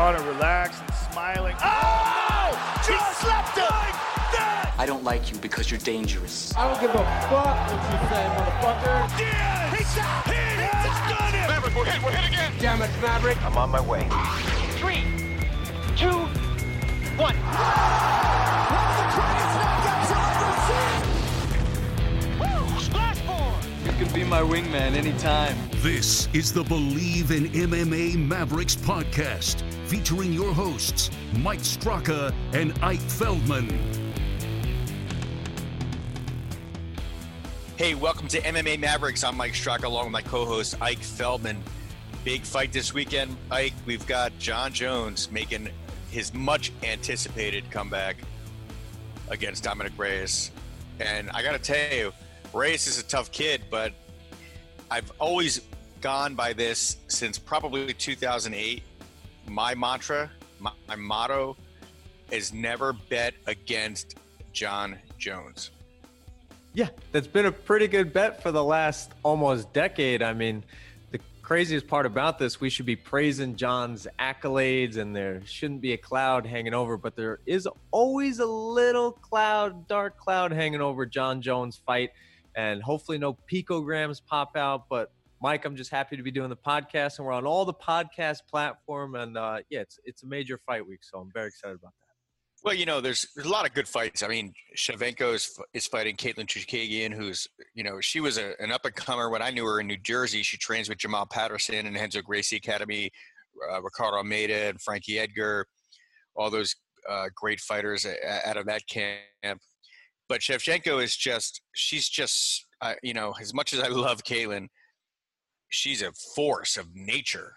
Conor relaxed and smiling. Oh! He slapped him! I don't like you because you're dangerous. I don't give a fuck what you say, motherfucker. Yes! He, he has done it! Maverick, we're hit, we're hit again. Damn it, Maverick. I'm on my way. Three, two, one. Woo! Splashboard! You can be my wingman anytime. This is the Believe in MMA Mavericks podcast, featuring your hosts, Mike Straka and Ike Feldman. Hey, welcome to MMA Mavericks. I'm Mike Straka along with my co-host Ike Feldman. Big fight this weekend, Ike. We've got Jon Jones making his much anticipated comeback against Dominick Reyes. And I got to tell you, Reyes is a tough kid, but I've always gone by this since probably 2008. My mantra, my, my motto is never bet against Jon Jones. Yeah, that's been a pretty good bet for the last almost decade. I mean, the craziest part about this, we should be praising Jon's accolades and there shouldn't be a cloud hanging over, but there is always a little cloud, dark cloud hanging over Jon Jones' fight. And hopefully, no picograms pop out. But Mike, I'm just happy to be doing the podcast, and we're on all the podcast platform. And uh, yeah, it's it's a major fight week, so I'm very excited about that. Well, you know, there's, there's a lot of good fights. I mean, Shevchenko is, is fighting Katlyn Chookagian, who's, you know, she was a, an up and comer when I knew her in New Jersey. She trains with Jamal Patterson and Renzo Gracie Academy, uh, Ricardo Almeida and Frankie Edgar, all those uh, great fighters out of that camp. But Shevchenko is just, she's just, uh, you know, as much as I love Katlyn, she's a force of nature.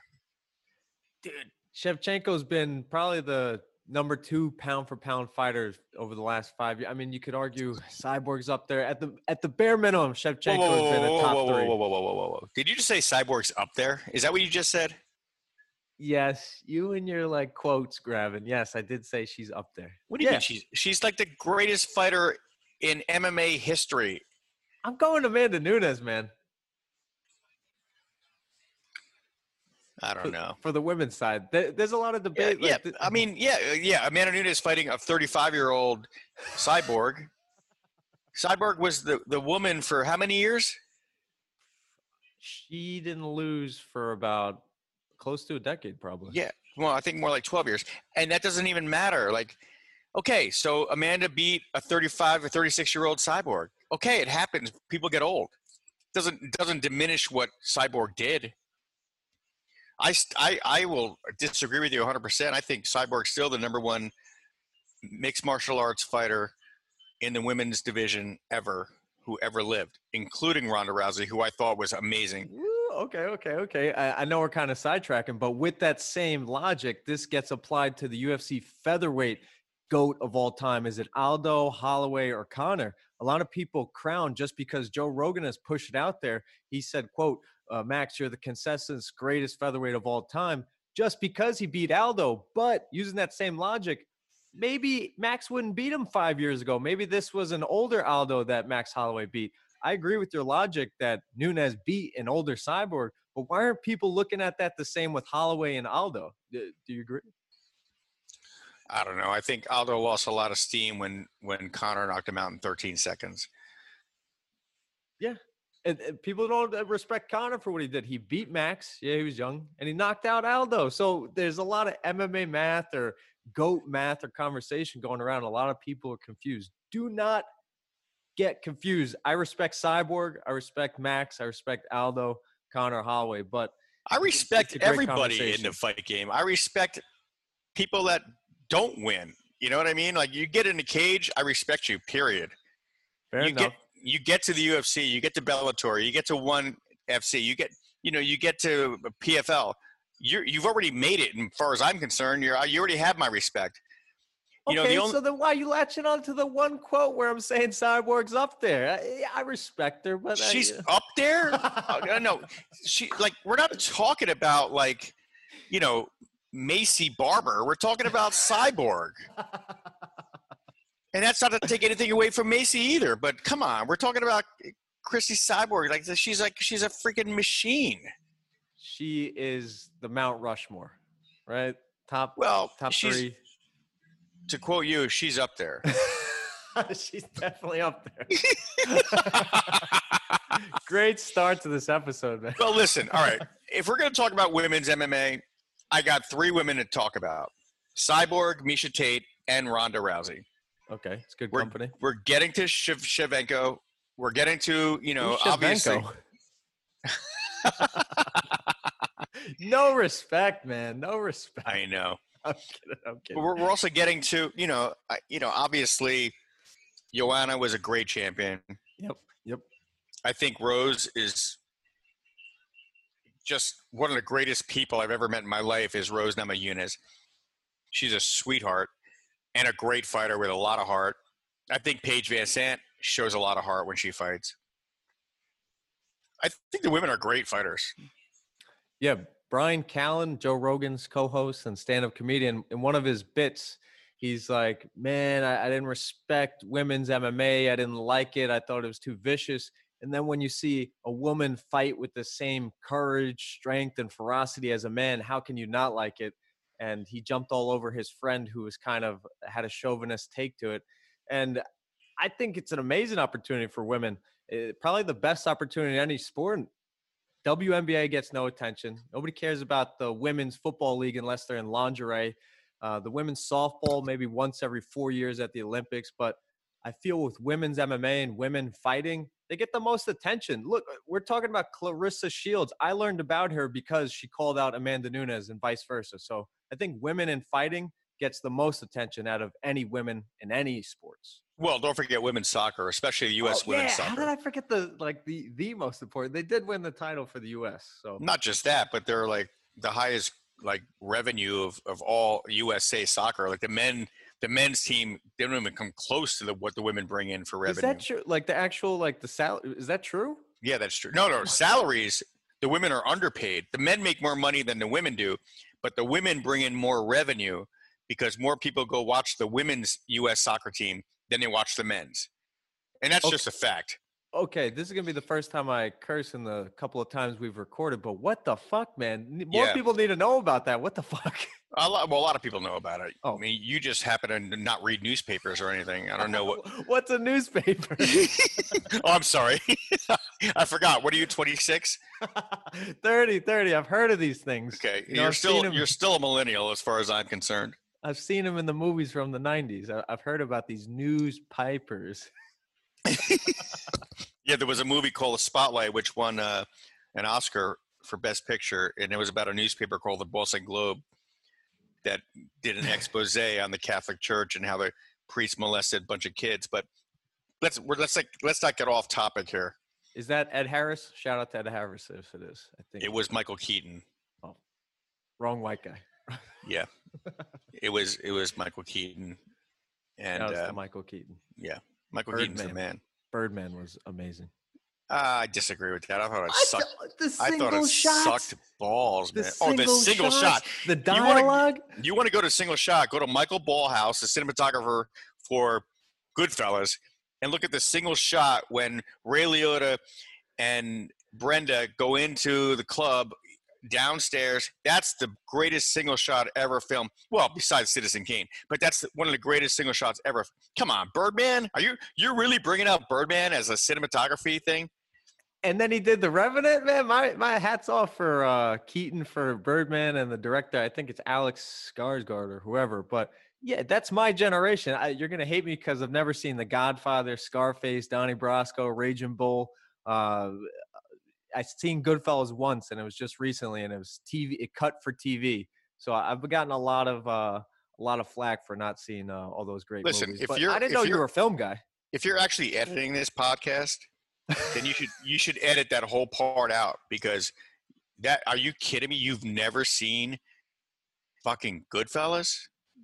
Dude, Shevchenko's been probably the number two pound for pound fighter over the last five years. I mean, you could argue Cyborg's up there at the at the bare minimum. Shevchenko's Whoa, whoa, been a whoa, top whoa, three. whoa, whoa, whoa, whoa, whoa, whoa. Did you just say Cyborg's up there? Is that what you just said? Yes, you and your like quotes, Gravin. Yes, I did say she's up there. What do you Yeah. mean? She's she's like the greatest fighter in MMA history. I'm going Amanda Nunes, man. I don't know. For the women's side, there's a lot of Yeah, debate. like, yeah. I mean, yeah, uh, yeah. Amanda Nunes fighting a 35 year old cyborg. Cyborg was the the woman for how many years? she didn't lose for about close to a decade, probably. Yeah. Well, I think more like 12 years, and that doesn't even matter. Like, okay, so Amanda beat a 35 or 36 year old cyborg. Okay, it happens. People get old. Doesn't doesn't diminish what cyborg did. I, I, I will disagree with you 100%. I think Cyborg's still the number one mixed martial arts fighter in the women's division ever, who ever lived, including Ronda Rousey, who I thought was amazing. Ooh, okay, okay, okay. I, I know we're kind of sidetracking, but with that same logic, this gets applied to the UFC featherweight goat of all time. Is it Aldo, Holloway, or Conor? A lot of people crown just because Joe Rogan has pushed it out there. He said, "quote uh, Max, you're the consensus greatest featherweight of all time." Just because he beat Aldo, but using that same logic, maybe Max wouldn't beat him five years ago. Maybe this was an older Aldo that Max Holloway beat. I agree with your logic that Nunes beat an older cyborg, but why aren't people looking at that the same with Holloway and Aldo? Do, do you agree? I don't know. I think Aldo lost a lot of steam when when Conor knocked him out in 13 seconds. And, and people don't uh, respect Conor for what he did. He beat Max. Yeah, he was young, and he knocked out Aldo. So there's a lot of MMA math or goat math or conversation going around. A lot of people are confused. Do not get confused. I respect Cyborg. I respect Max. I respect Aldo, Conor, Holloway. But I respect a everybody in the fight game. I respect people that don't win. You know what I mean? Like you get in the cage, I respect you. Period. fair you enough. get you get to the UFC, you get to Bellator, you get to one FC, you get you know you get to PFL. You're, you've already made it, and as far as I'm concerned, you're you already have my respect. You know, okay, the only- so then why are you latching on to the one quote where I'm saying Cyborg's up there? I, I respect her, but I- She's up there. Uh, no, she like we're not talking about like you know Maycee Barber. We're talking about Cyborg. And that's not to take anything away from Maycee either. But come on, we're talking about Christy Cyborg. Like she's like she's a freaking machine. she is the Mount Rushmore, right? top Well, top she's, three. to quote you, she's up there. She's definitely up there. Great start to this episode, man. well, listen, all right. If we're going to talk about women's MMA, I got three women to talk about Cyborg, Miesha Tate, and Ronda Rousey. Okay, it's good We're, company. we're getting to Shiv- Shevchenko. We're getting to, you know, Who's obviously. No respect, man. No respect. I know. I'm kidding. I'm kidding. we're, we're also getting to, you know, I- you know, obviously, Joanna was a great champion. Yep. Yep. I think Rose is just one of the greatest people I've ever met in my life is Rose Namajunas. She's a sweetheart and a great fighter with a lot of heart. I think Paige VanZant shows a lot of heart when she fights. I think the women are great fighters. Yeah, Bryan Callen, Joe Rogan's co-host and stand-up comedian, in one of his bits, he's like, "Man, I, I didn't respect women's MMA. I didn't like it. I thought it was too vicious." And then when you see a woman fight with the same courage, strength, and ferocity as a man, how can you not like it? And he jumped all over his friend who was kind of had a chauvinist take to it. And I think it's an amazing opportunity for women. Eh, probably the best opportunity in any sport. WNBA gets no attention. Nobody cares about the women's football league unless they're in lingerie. Uh, the women's softball maybe once every four years at the Olympics, but I feel with women's MMA and women fighting, they get the most attention. Look, we're talking about Claressa Shields. I learned about her because she called out Amanda Nunes and vice versa. So I think women in fighting gets the most attention out of any women in any sports. Well, don't forget women's soccer, especially the U.S. Oh, women's yeah. soccer. How did I forget the like the the most important? They did win the title for the U.S. So Not just that, but they're like the highest like revenue of, of all USA soccer. Like the men, the men's team, they don't even come close to the, what the women bring in for revenue. is that true? Like the actual like the sal? Is that true? Yeah, that's true. No, no, salaries. The women are underpaid. The men make more money than the women do, but the women bring in more revenue because more people go watch the women's U.S. soccer team than they watch the men's, and that's Okay. just a fact. Okay, this is gonna be the first time I curse in the couple of times we've recorded. But what the fuck, man? More Yeah. people need to know about that. What the fuck? A lot, well, a lot of people know about it. Oh. I mean, you just happen to not read newspapers or anything. I don't know what. What's a newspaper? oh, I'm sorry. I forgot. What are you, 26? 30, 30. I've heard of these things. Okay, You know, I've still you're still a millennial as far as I'm concerned. I've seen them in the movies from the '90s. I- I've heard about these newspapers. Yeah, there was a movie called The Spotlight, which won uh, an Oscar for Best Picture, and it was about a newspaper called the Boston Globe that did an expose on the Catholic Church and how the priests molested a bunch of kids. But let's we're, let's like let's not get off topic here. Is that Ed Harris? Shout out to Ed Harris if it is. I think It was Michael Keaton. Oh, wrong white guy. Yeah, it was it was Michael Keaton, and uh, Michael Keaton. yeah, Michael Keaton's the Birdman. man. Birdman was amazing. Uh, I disagree with that. I thought it I sucked. th- I thought it shots, sucked balls, the man. oh, the single shots, shot. the dialogue. You want to go to single shot? Go to Michael Ballhaus, the cinematographer for Goodfellas, and look at the single shot when Ray Liotta and Brenda go into the club downstairs. That's the greatest single shot ever filmed. Well, besides Citizen Kane, but that's one of the greatest single shots ever. Come on, Birdman, are you you're really bringing out Birdman as a cinematography thing? And then he did the Revenant, man. My my hats off for uh, Keaton for Birdman and the director. I think it's Alex Skarsgård or whoever. But yeah, that's my generation. I, you're gonna hate me because I've never seen The Godfather, Scarface, Donnie Brasco, Raging Bull. Uh, I seen Goodfellas once, and it was just recently, and it was TV. It cut for TV. So I've gotten a lot of uh, a lot of flack for not seeing uh, all those great Listen, movies. if But you're- I didn't know you were a film guy. if you're actually editing this podcast, then you should you should edit that whole part out because that are you kidding me? You've never seen fucking Goodfellas?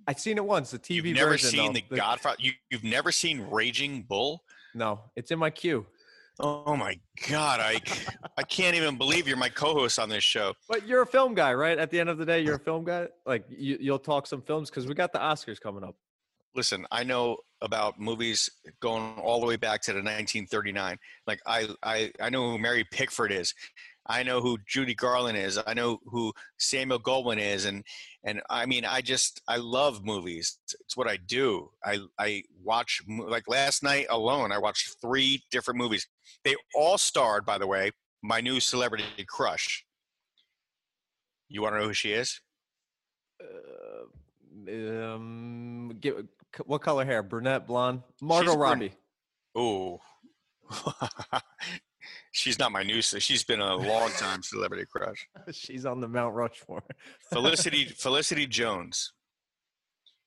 I've seen it once. The TV You've never version. seen though. the Godfather? You, you've never seen Raging Bull? No, it's in my queue. Oh my god, I I can't even believe you're my co-host on this show. But you're a film guy, right? At the end of the day, you're a film guy. Like you, you'll talk some films because we got the Oscars coming up. Listen, I know about movies going all the way back to the 1939. Like I I I know who Mary Pickford is. I know who Judy Garland is. I know who Samuel Goldwyn is, and and I mean, I just I love movies. It's what I do. I I watch like last night alone. I watched three different movies. They all starred, by the way, my new celebrity crush. You want to know who she is? Uh, um, get, what color hair? Brunette, blonde? Margot She's Robbie. Oh, she's not my new. She's been a long time celebrity crush. She's on the Mount Rushmore. Felicity Felicity Jones.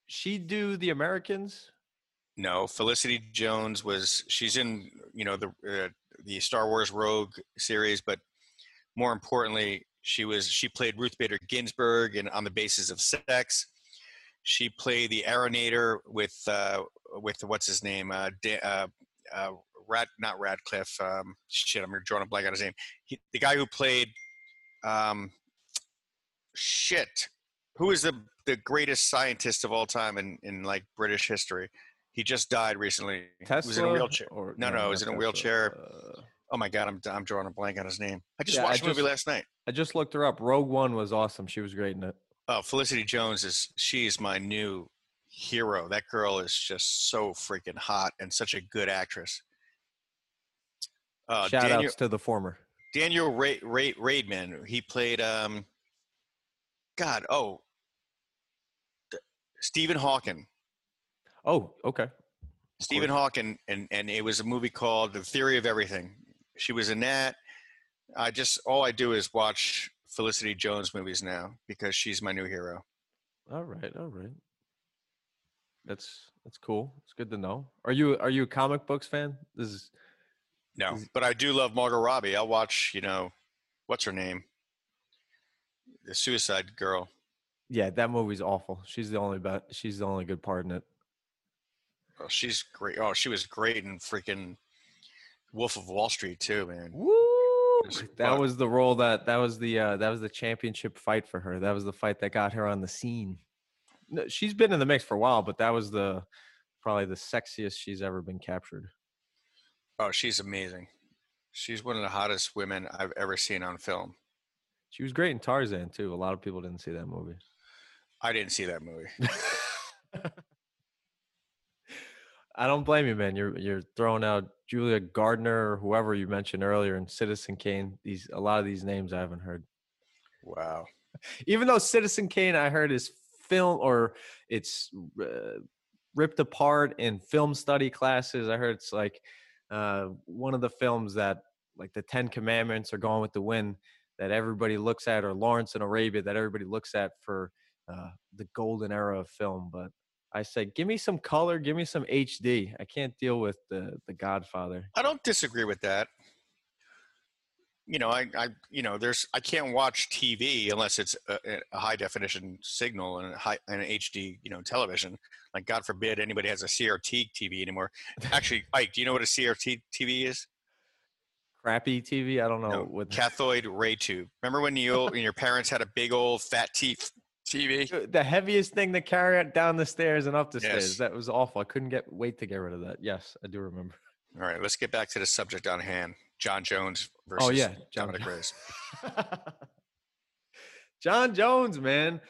She do the Americans? No, Felicity Jones was. She's in you know the uh, the Star Wars Rogue series, but more importantly, she was she played Ruth Bader Ginsburg in On the Basis of Sex. She played the Aeronator with uh, with what's his name, uh, da- uh, uh, not Radcliffe. Um, shit, I'm drawing a blank on his name. He, the guy who played, um, shit, who is the the greatest scientist of all time in in like British history? He just died recently. Tesla? He was in a wheelchair. Or, no, no, he was in a Tesla. wheelchair. Uh, Oh my god, I'm I'm drawing a blank on his name. I just Yeah, I watched the movie last night. I just looked her up. Rogue One was awesome. She was great in it. Oh, Felicity Jones is she's my new hero. That girl is just so freaking hot and such a good actress. Uh, Shout Daniel, outs to the former. Daniel Ra- Ra- Raidman. He played um, God. Oh, Stephen Hawking. Oh, okay. Stephen. Hawking, and and it was a movie called The Theory of Everything. She was in that. I just all I do is watch Felicity Jones movies now because she's my new hero. All right, all right. That's that's cool. It's good to know. Are you are you a comic books fan? This is No, but I do love Margot Robbie. I'll watch, you know, what's her name? The Suicide Girl. yeah, that movie's awful. She's the only bet. She's the only good part in it. Oh, she's great. Oh, she was great in freaking Wolf of Wall Street too, man. Woo! That was the role that that was the uh, that was the championship fight for her. That was the fight that got her on the scene. No, she's been in the mix for a while, but that was the probably the sexiest she's ever been captured. Oh, she's amazing. She's one of the hottest women I've ever seen on film. She was great in Tarzan too. A lot of people didn't see that movie. I didn't see that movie. I don't blame you, man. You're you're throwing out Julia Gardner or whoever you mentioned earlier and Citizen Kane. These a lot of these names I haven't heard. Wow. Even though Citizen Kane I heard is film or it's uh, ripped apart in film study classes. I heard it's like uh, one of the films that like the Ten Commandments are Gone with the Wind that everybody looks at, or Lawrence in Arabia that everybody looks at for uh, the golden era of film. But I said, give me some color, give me some HD. I can't deal with the the Godfather. I don't disagree with that. You know, I, I, you know, there's, I can't watch TV unless it's a, a high definition signal and a high and an HD, you know, television. Like, God forbid anybody has a CRT TV anymore. Actually, Ike, do you know what a CRT TV is? Crappy TV. I don't know No, what cathode ray tube. Remember when you when your parents had a big old fat teeth TV? the heaviest thing to carry it down the stairs and up the Yes. stairs. That was awful. I couldn't get wait to get rid of that. Yes, I do remember. All right, let's get back to the subject on hand. Jon Jones versus Oh yeah, Jon Dominick Reyes. Jon Jones, man.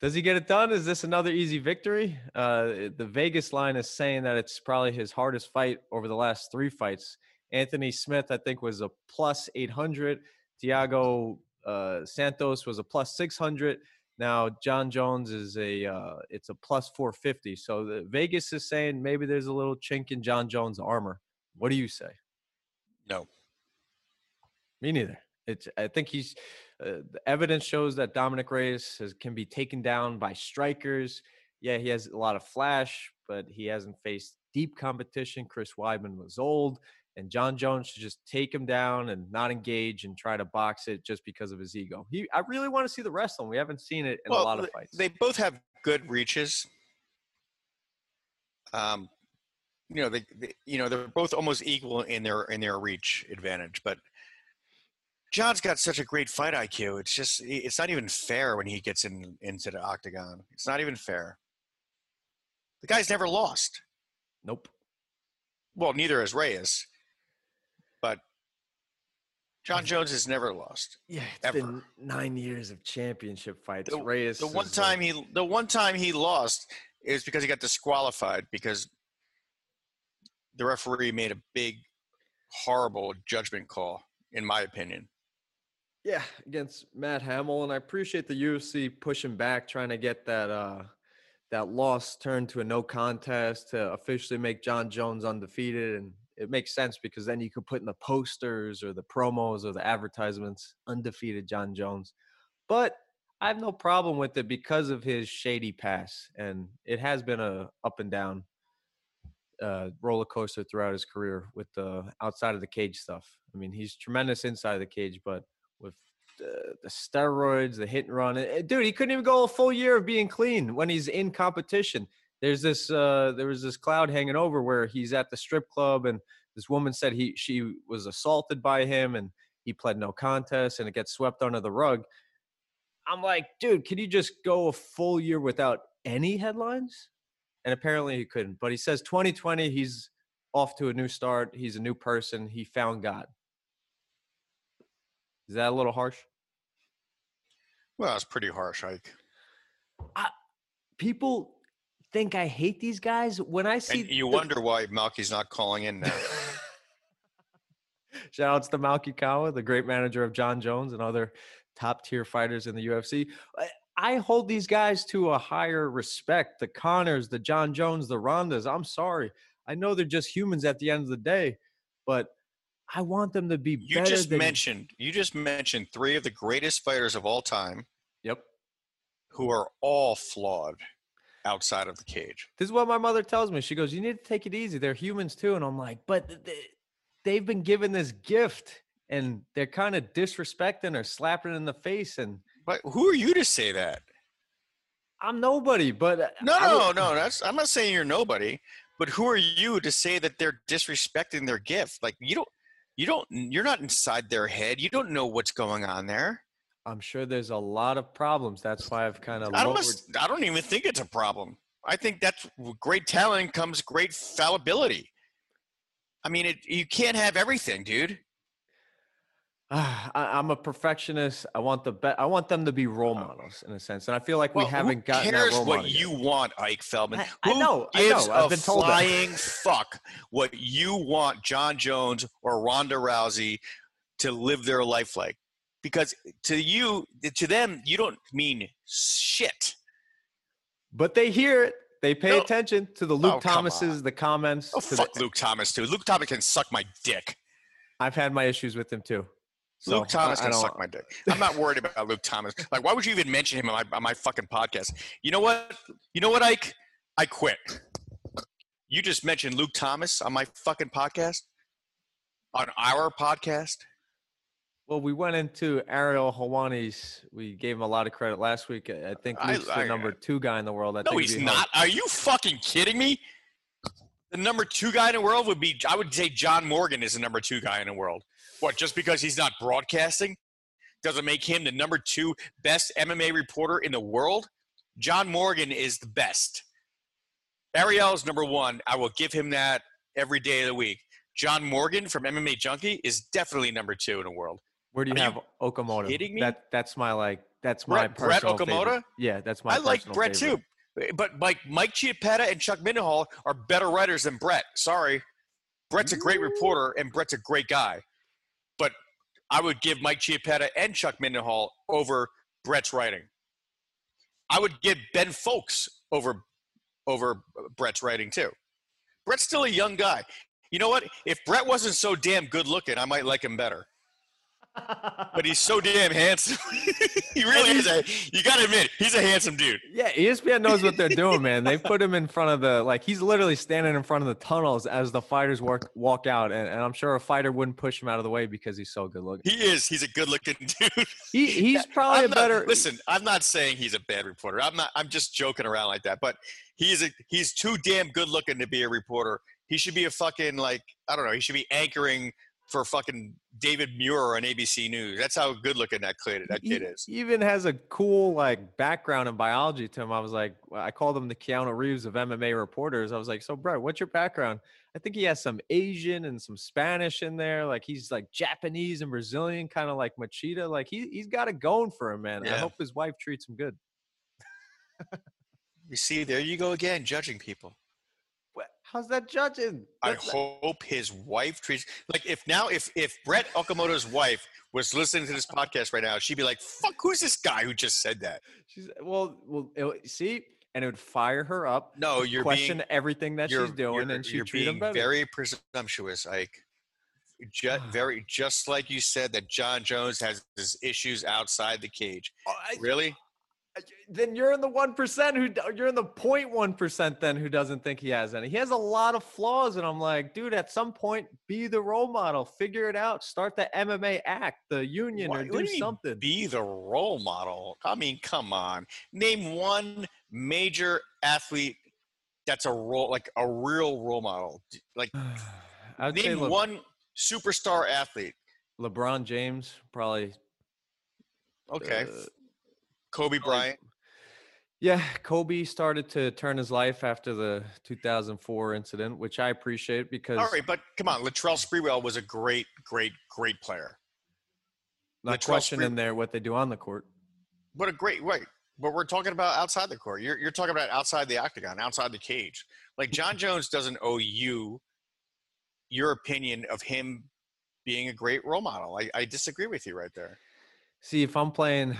Does he get it done? Is this another easy victory? Uh, the Vegas line is saying that it's probably his hardest fight over the last three fights. Anthony Smith, I think, was a plus 800. Thiago uh, Santos was a plus 600. Now Jon Jones is a uh, it's a plus 450. So the Vegas is saying maybe there's a little chink in Jon Jones' armor. What do you say? No. Me neither. It's. I think he's. Uh, the evidence shows that Dominick Reyes has, can be taken down by strikers. Yeah, he has a lot of flash, but he hasn't faced deep competition. Chris Weidman was old, and Jon Jones should just take him down and not engage and try to box it just because of his ego. He. I really want to see the him. We haven't seen it in a lot of fights. They both have good reaches. Um, you know, they, they, you know, they're both almost equal in their in their reach advantage. But Jon's got such a great fight IQ. It's just, it's not even fair when he gets in into the octagon. It's not even fair. The guy's never lost. nope. Well, neither has Reyes. Jon Jones has never lost. Yeah, it's Ever. been nine years of championship fights. The, Reyes the one time he the one time he lost is because he got disqualified because the referee made a big horrible judgment call in my opinion. Yeah, against Matt Hamill, and I appreciate the UFC pushing back, trying to get that uh that loss turned to a no contest to officially make Jon Jones undefeated, and it makes sense because then you could put in the posters or the promos or the advertisements undefeated Jon Jones. But I have no problem with it because of his shady past, and it has been a up and down uh, roller coaster throughout his career with the outside of the cage stuff. I mean, he's tremendous inside the cage, but with the, the steroids, the hit and run, eh, dude, he couldn't even go a full year of being clean when he's in competition. There's this, uh, there was this cloud hanging over where he's at the strip club, and this woman said he she was assaulted by him, and he pled no contest, and it gets swept under the rug. I'm like, dude, can you just go a full year without any headlines? And apparently he couldn't. But he says 2020, he's off to a new start. He's a new person. He found God. Is that a little harsh? Well, it's pretty harsh, Ike. People think I hate these guys when I see. And you the- wonder why Malki's not calling in now. Shout outs to Malki Kawa, the great manager of Jon Jones and other top tier fighters in the UFC. I- hold these guys to a higher respect. The Conors, the Jon Jones, the Rondas. I'm sorry. I know they're just humans at the end of the day, but I want them to be You better just than mentioned you just mentioned three of the greatest fighters of all time Yep. who are all flawed outside of the cage. This is what my mother tells me. She goes, "You need to take it easy. They're humans too." And I'm like, "But th- th- they've been given this gift, and they're kind of disrespecting or slapping in the face." And But who are you to say that? I'm nobody. But uh, No, no, no. That's I'm not saying you're nobody, but who are you to say that they're disrespecting their gift? Like you don't, you don't, you're not inside their head. You don't know what's going on there. I'm sure there's a lot of problems. That's why I've kind of I lowered. don't. I don't even think it's a problem. I think that's great talent comes great fallibility. I mean, it, you can't have everything, dude. I, I'm a perfectionist. I want the be- I want them to be role uh-huh. models in a sense, and I feel like we haven't gotten that role what model yet. you want, Ike Feldman? I- I know, I know, I've been told that. flying fuck what you want Jon Jones or Ronda Rousey to live their life like? Because to you, to them, you don't mean shit. But they hear it. They pay No. attention to the Luke Oh, come Thomases, the comments. Oh, to fuck the, Luke Thomas too. Luke Thomas can suck my dick. I've had my issues with him too. So Luke Thomas I, I can don't, suck my dick. I'm not worried about Luke Thomas. Like, why would you even mention him on my, on my fucking podcast? You know what? You know what, Ike? I quit. You just mentioned Luke Thomas on my fucking podcast, on our podcast. Well, we went into Ariel Helwani's. We gave him a lot of credit last week. I I think I- Luke's I- the number uh, two guy in the world. I No, he's hard- not. Are you fucking kidding me? The number two guy in the world would be, I would say John Morgan is the number two guy in the world. What, just because he's not broadcasting doesn't make him the number two best MMA reporter in the world? John Morgan is the best. Ariel is number one. I will give him that every day of the week. John Morgan from MMA Junkie is definitely number two in the world. Where do you Are you have Okamoto? kidding me? That that's my like. That's my Brett- Brett personal favorite. Okamoto? Yeah, that's my. I like Brett favorite. too. But Mike Mike Chiappetta and Chuck Mindenhall are better writers than Brett. Sorry. Brett's a great reporter and Brett's a great guy. But I would give Mike Chiappetta and Chuck Mindenhall over Brett's writing. I would give Ben Fowlkes over over Brett's writing too. Brett's still a young guy. You know what? If Brett wasn't so damn good looking, I might like him better. But he's so damn handsome. he really is a you gotta admit, he's a handsome dude. Yeah, ESPN knows what they're doing, man. They put him in front of the like he's literally standing in front of the tunnels as the fighters walk walk out, and, and I'm sure a fighter wouldn't push him out of the way because he's so good looking. He is. He's a good-looking dude. He he's probably a better. Listen, I'm not saying he's a bad reporter. I'm not. I'm just joking around like that. But he's a. He's too damn good-looking to be a reporter. He should be a fucking like I don't know. He should be anchoring for fucking David Muir on ABC News. That's how good looking that kid that kid is. He even has a cool like background in biology to him. I was like, I called him the Keanu Reeves of MMA reporters. I was like, so Brett, what's your background? I think he has some Asian and some Spanish in there. Like he's like Japanese and Brazilian, kind of like Machida. Like he he's got it going for him, man. I hope his wife treats him good. You see, there you go again, judging people. How's that judging? I hope his wife treats like if now if if Brett Okamoto's wife was listening to this podcast right now, she'd be like, "Fuck, who's this guy who just said that?" She's well, well. see, and it would fire her up. No, you're question being everything that she's doing, and she'd treat him better. very presumptuous, Ike. Just, very just like you said that Jon Jones has his issues outside the cage. Oh, I- Really? Then you're in the one percent who you're in the 0.1 percent then who doesn't think he has any. He has a lot of flaws, and I'm like, dude, at some point, be the role model, figure it out, start the MMA act, the union, Why- or do do you mean something. Be the role model. I mean, come on. Name one major athlete that's a role like a real role model. Like name Le- one superstar athlete. LeBron James probably. Okay. uh, Kobe Bryant. Yeah, Kobe started to turn his life after the 2004 incident, which I appreciate because All right, but come on, Latrell Sprewell was a great, great, great player. not Latrell questioning Sprewell- there what they do on the court. What a great right. But we're talking about outside the court. You're you're talking about outside the octagon, outside the cage. Like Jon Jones doesn't owe you your opinion of him being a great role model. I, I disagree with you right there. See, if I'm playing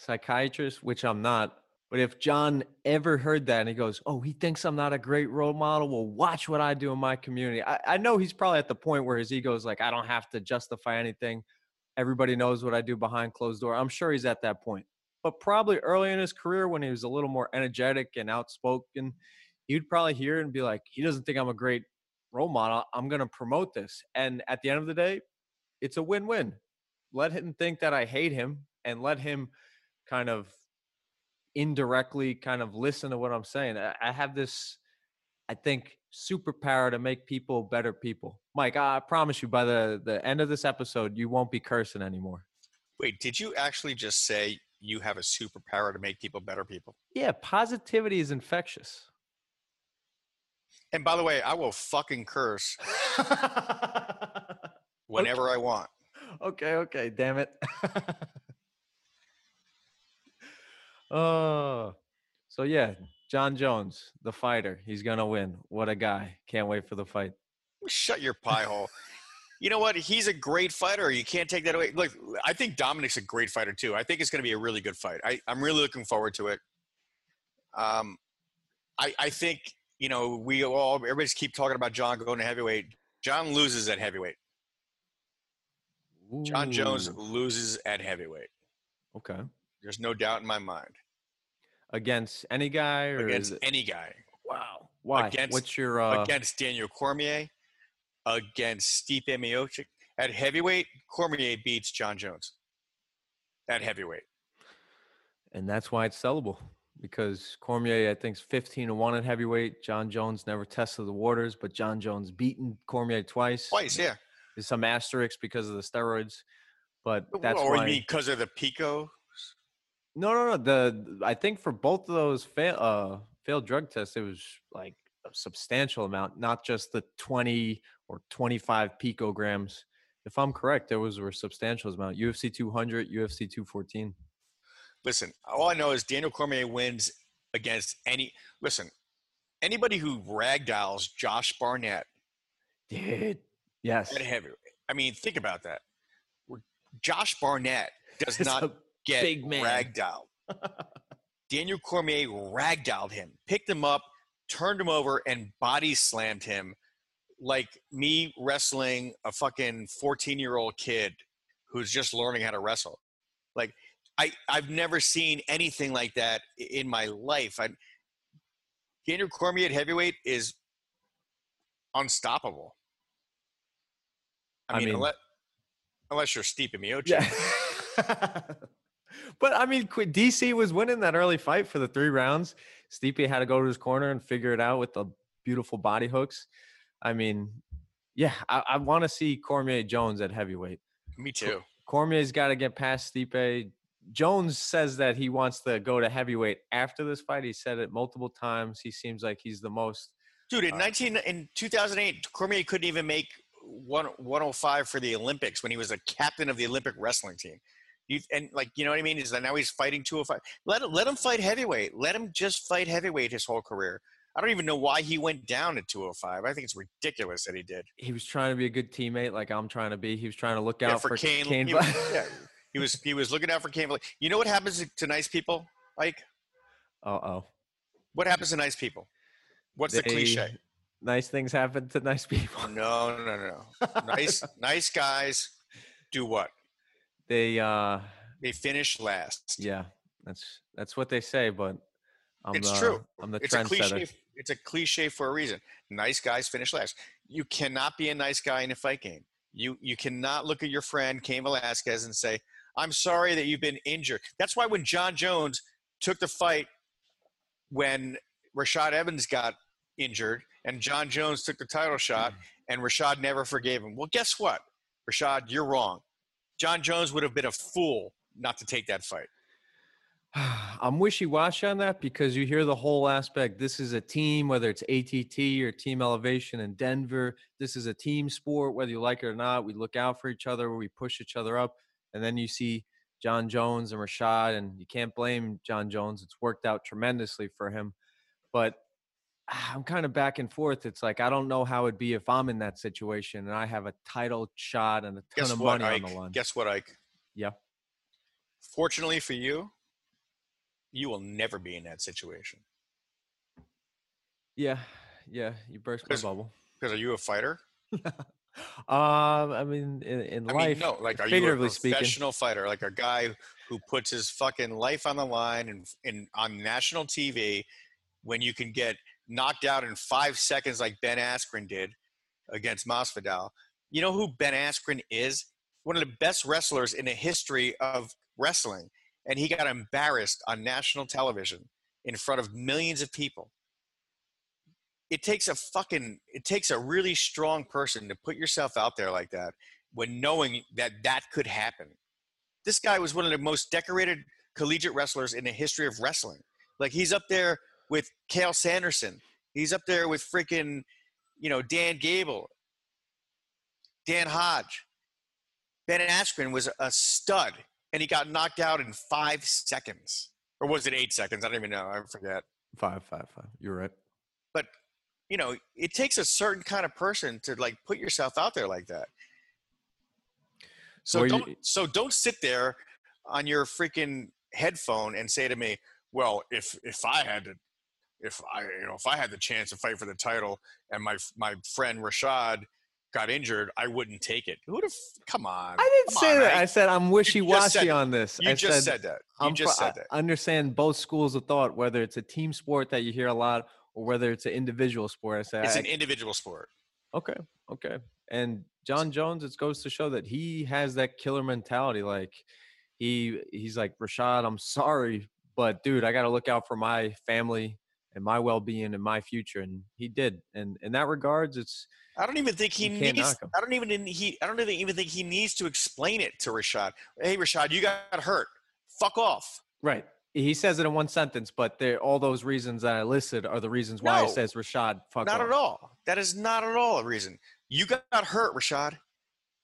psychiatrist, which I'm not, but if Jon ever heard that and he goes, Oh, he thinks I'm not a great role model, well, watch what I do in my community. I, I know he's probably at the point where his ego is like, I don't have to justify anything. Everybody knows what I do behind closed door. I'm sure he's at that point. But probably early in his career, when he was a little more energetic and outspoken, he'd probably hear and be like, he doesn't think I'm a great role model. I'm going to promote this. And at the end of the day, it's a win win. Let him think that I hate him and let him kind of indirectly kind of listen to what I'm saying. I, have this, I think, superpower to make people better people. Mike, I promise you by the, the end of this episode, you won't be cursing anymore. Wait, did you actually just say you have a superpower to make people better people? Yeah, positivity is infectious. And by the way, I will fucking curse whenever I want. okay, okay, damn it. oh, so yeah, Jon Jones, the fighter, he's gonna win. What a guy! Can't wait for the fight. Shut your pie hole. You know what? He's a great fighter. You can't take that away. Look, I think Dominick's a great fighter too. I think it's going to be a really good fight. I, I'm really looking forward to it. Um, I, I think you know we all everybody's keep talking about Jon going to heavyweight. Jon loses at heavyweight. Jon Jones loses at heavyweight. Okay. There's no doubt in my mind Against any guy or against any guy. wow? Why? against- What's your uh, against Daniel Cormier, against Stipe Miocic. At heavyweight, Cormier beats Jon Jones. At heavyweight. and that's why it's sellable because Cormier, I think, is 15 to 1 at heavyweight. Jon Jones never tested the waters, but Jon Jones beaten Cormier twice. Twice, yeah. There's some asterisks because of the steroids, but that's or why. you mean because of the Pico? No, no, no. The I think for both of those fail uh failed drug tests, it was like a substantial amount, not just the 20 or 25 picograms. If I'm correct, there was a substantial amount. UFC 200, UFC 214. Listen, all I know is Daniel Cormier wins against any. Listen, anybody who ragdolls Josh Barnett Dude, yes. heavyweight. I mean, think about that. Josh Barnett does not get big man. ragdolled. Daniel Cormier ragdolled him, picked him up, turned him over, and body slammed him like me wrestling a fucking 14 year old kid who's just learning how to wrestle. Like, I, I've never seen anything like that in my life. I, Daniel Cormier at heavyweight is unstoppable. I, I mean, mean- unless, unless you're Stipe Miocic. Yeah. but I mean, DC was winning that early fight for the three rounds. Stipe had to go to his corner and figure it out with the beautiful body hooks. I mean, Yeah, I, I want to see Cormier Jones at heavyweight. Me too. Cormier's got to get past Stipe. Jones says that he wants to go to heavyweight after this fight. He said it multiple times. He seems like he's the most. Dude, in Uh, 19 in 2008, Cormier couldn't even make one 105 for the Olympics when he was a captain of the Olympic wrestling team. You and like you know what I mean? Is that now he's fighting 205? Let let him fight heavyweight. Let him just fight heavyweight his whole career. I don't even know why he went down at 205. I think it's ridiculous that he did. He was trying to be a good teammate, like I'm trying to be. He was trying to look out Yeah, for, Cain. Cain. he, was, yeah, he was he was looking out for Cain. You know what happens to, nice people, Ike? uh oh. What happens to nice people? What's the cliche? Nice things happen to nice people. No, no, no, no. Nice, nice guys do what? They uh They finish last. yeah, that's that's what they say, but I'm It's the, true. I'm the It's a cliche. It's a cliche for a reason. Nice guys finish last. You cannot be a nice guy in a fight game. You you cannot look at your friend Cain Velasquez and say, "I'm sorry that you've been injured." That's why when Jon Jones took the fight when Rashad Evans got injured and Jon Jones took the title shot and Rashad never forgave him. Well, guess what? Rashad, you're wrong. Jon Jones would have been a fool not to take that fight. I'm wishy-washy on that because you hear the whole aspect. This is a team, whether it's ATT or Team Elevation in Denver. This is a team sport, whether you like it or not. We look out for each other, we push each other up, and then you see Jon Jones and Rashad, and you can't blame Jon Jones. It's worked out tremendously for him, but I'm kind of back and forth. It's like I don't know how it'd be if I'm in that situation and I have a title shot and a ton Guess of what, money Ike? on the line. Guess what, Ike? Yeah. Fortunately for you, you will never be in that situation. Yeah, yeah, you burst my bubble. Because are you a fighter? Um, I mean, in, in I life, mean, no. Like, are you a figuratively speaking, professional fighter? Like a guy who puts his fucking life on the line and in on national TV when you can get knocked out in five seconds, like Ben Askren did against Masvidal. You know who Ben Askren is? One of the best wrestlers in the history of wrestling, and he got embarrassed on national television in front of millions of people. It takes a fucking it takes a really strong person to put yourself out there like that when knowing that that could happen. This guy was one of the most decorated collegiate wrestlers in the history of wrestling. Like he's up there with Cael Sanderson. He's up there with freaking, you know, Dan Gable, Dan Hodge. Ben Askren was a stud, and he got knocked out in five seconds, or was it eight seconds? I don't even know. I forget. five, five, five. You're right. But you know, it takes a certain kind of person to like put yourself out there like that. So don't so don't sit there on your freaking headphone and say to me, "Well, if if I had to, if I you know if I had the chance to fight for the title and my my friend Rashad got injured, I wouldn't take it." Who would have? come on? I didn't say on, that. Ike. I said I'm wishy-washy on this. You I just said, said that. You I'm just pro- said that. I understand both schools of thought, whether it's a team sport that you hear a lot or whether it's an individual sport. I said, It's I- an individual sport. okay, okay. And Jon Jones, it goes to show that he has that killer mentality. Like he, he's like Rashad. I'm sorry, but dude, I got to look out for my family and my well-being and my future. And he did. And in that regards, it's I don't even think he needs. I don't even he. I don't even think he needs to explain it to Rashad. Hey, Rashad, you got hurt. Fuck off. Right. He says it in one sentence, but all those reasons that I listed are the reasons why No, he says Rashad. Fuck off. Not off. at all. That is not at all a reason. You got hurt, Rashad.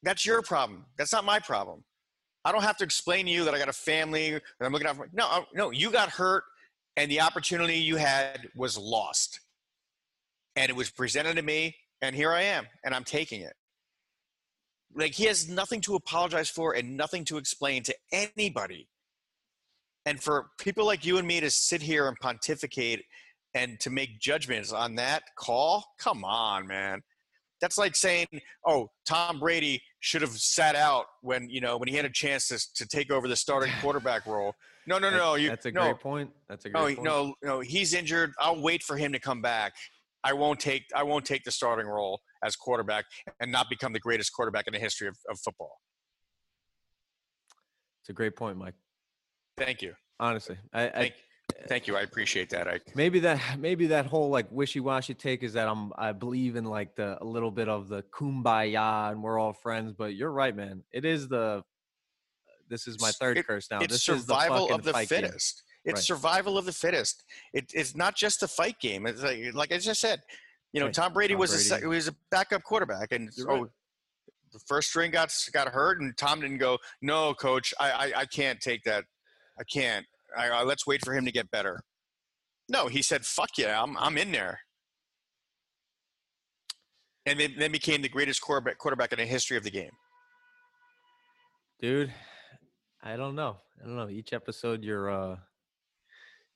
That's your problem. That's not my problem. I don't have to explain to you that I got a family and I'm looking out for. No, no. You got hurt, and the opportunity you had was lost, and it was presented to me, and here I am, and I'm taking it. Like he has nothing to apologize for and nothing to explain to anybody. And for people like you and me to sit here and pontificate and to make judgments on that call, come on, man. That's like saying, "Oh, Tom Brady should have sat out when you know when he had a chance to to take over the starting quarterback role." No, no, no. You, That's a no, great point. That's a great no, point. no, no. He's injured. I'll wait for him to come back. I won't take. I won't take the starting role as quarterback and not become the greatest quarterback in the history of, of football. It's a great point, Mike. Thank you. Honestly, I, I Thank, Thank you. I appreciate that. I maybe that maybe that whole like wishy-washy take is that I'm I believe in like the a little bit of the kumbaya and we're all friends, but you're right, man. It is the this is my third it, curse now. It's this survival is the of the fight game. fittest. It's Right. survival of the fittest. It, it's not just a fight game. It's like, like I just said, you know, Right. Tom Brady Tom was a se- was a backup quarterback, and You're oh, right. the first string got got hurt, and Tom didn't go. No, coach, I I, I can't take that. I can't. I, I, let's wait for him to get better. No, he said, "Fuck yeah, I'm I'm in there." And then, then became the greatest quarterback quarterback in the history of the game. Dude, I don't know. I don't know. Each episode you're uh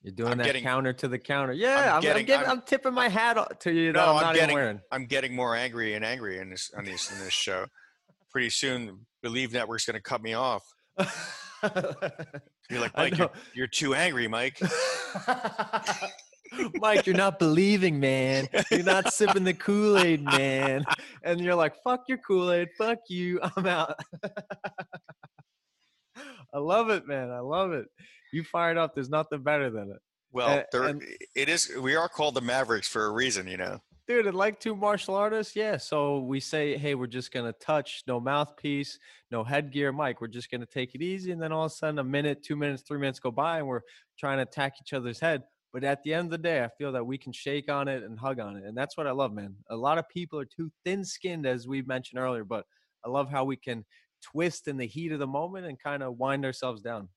you're doing I'm that getting- counter to the counter. Yeah, I'm, I'm, getting- giving, I'm- I'm, tipping my hat to you No, I'm I'm not getting-. I'm getting more angry and angry in this on this in this show. Pretty soon, Believe Network's going to cut me off. You're like, Mike, you're, you're too angry, Mike. Mike, you're not believing, man. You're not sipping the Kool Aid, man. And you're like, fuck your Kool Aid. Fuck you. I'm out. I love it, man. I love it. You fired up. There's nothing better than it. Well, there, and- it is. We are called the Mavericks for a reason, you know. Dude, and like two martial artists, yeah. So we say, hey, we're just gonna touch, no mouthpiece, no headgear, Mike. We're just gonna take it easy, and then all of a sudden, a minute, two minutes, three minutes go by, and we're trying to attack each other's head. But at the end of the day, I feel that we can shake on it and hug on it, and that's what I love, man. A lot of people are too thin-skinned, as we mentioned earlier, but I love how we can twist in the heat of the moment and kind of wind ourselves down.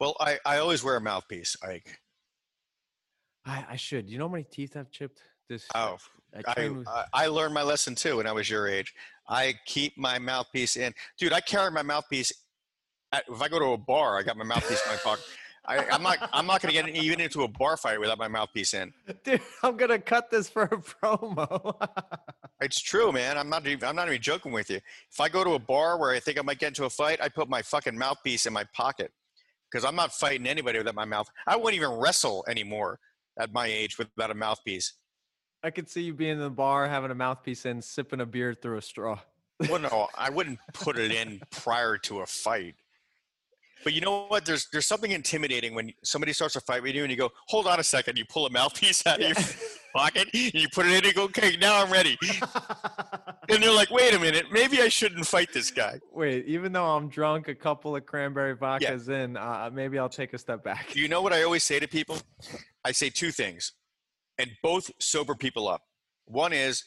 Well, I, I always wear a mouthpiece, Ike. I, I should. You know how many teeth I've chipped? This Oh, I I, with- I I learned my lesson too when I was your age. I keep my mouthpiece in, dude. I carry my mouthpiece. At, if I go to a bar, I got my mouthpiece in my pocket. I, I'm not. I'm not going to get even into a bar fight without my mouthpiece in. Dude, I'm gonna cut this for a promo. It's true, man. I'm not. Even, I'm not even joking with you. If I go to a bar where I think I might get into a fight, I put my fucking mouthpiece in my pocket because I'm not fighting anybody without my mouth. I wouldn't even wrestle anymore at my age without a mouthpiece. I could see you being in the bar, having a mouthpiece in, sipping a beer through a straw. Well, no, I wouldn't put it in prior to a fight. But you know what? There's there's something intimidating when somebody starts a fight with you and you go, hold on a second. You pull a mouthpiece out of your pocket, and you put it in, and you go, okay, now I'm ready. And they're like, wait a minute, maybe I shouldn't fight this guy. Wait, even though I'm drunk, a couple of cranberry vodkas in, uh, maybe I'll take a step back. You know what I always say to people? I say two things, and both sober people up. One is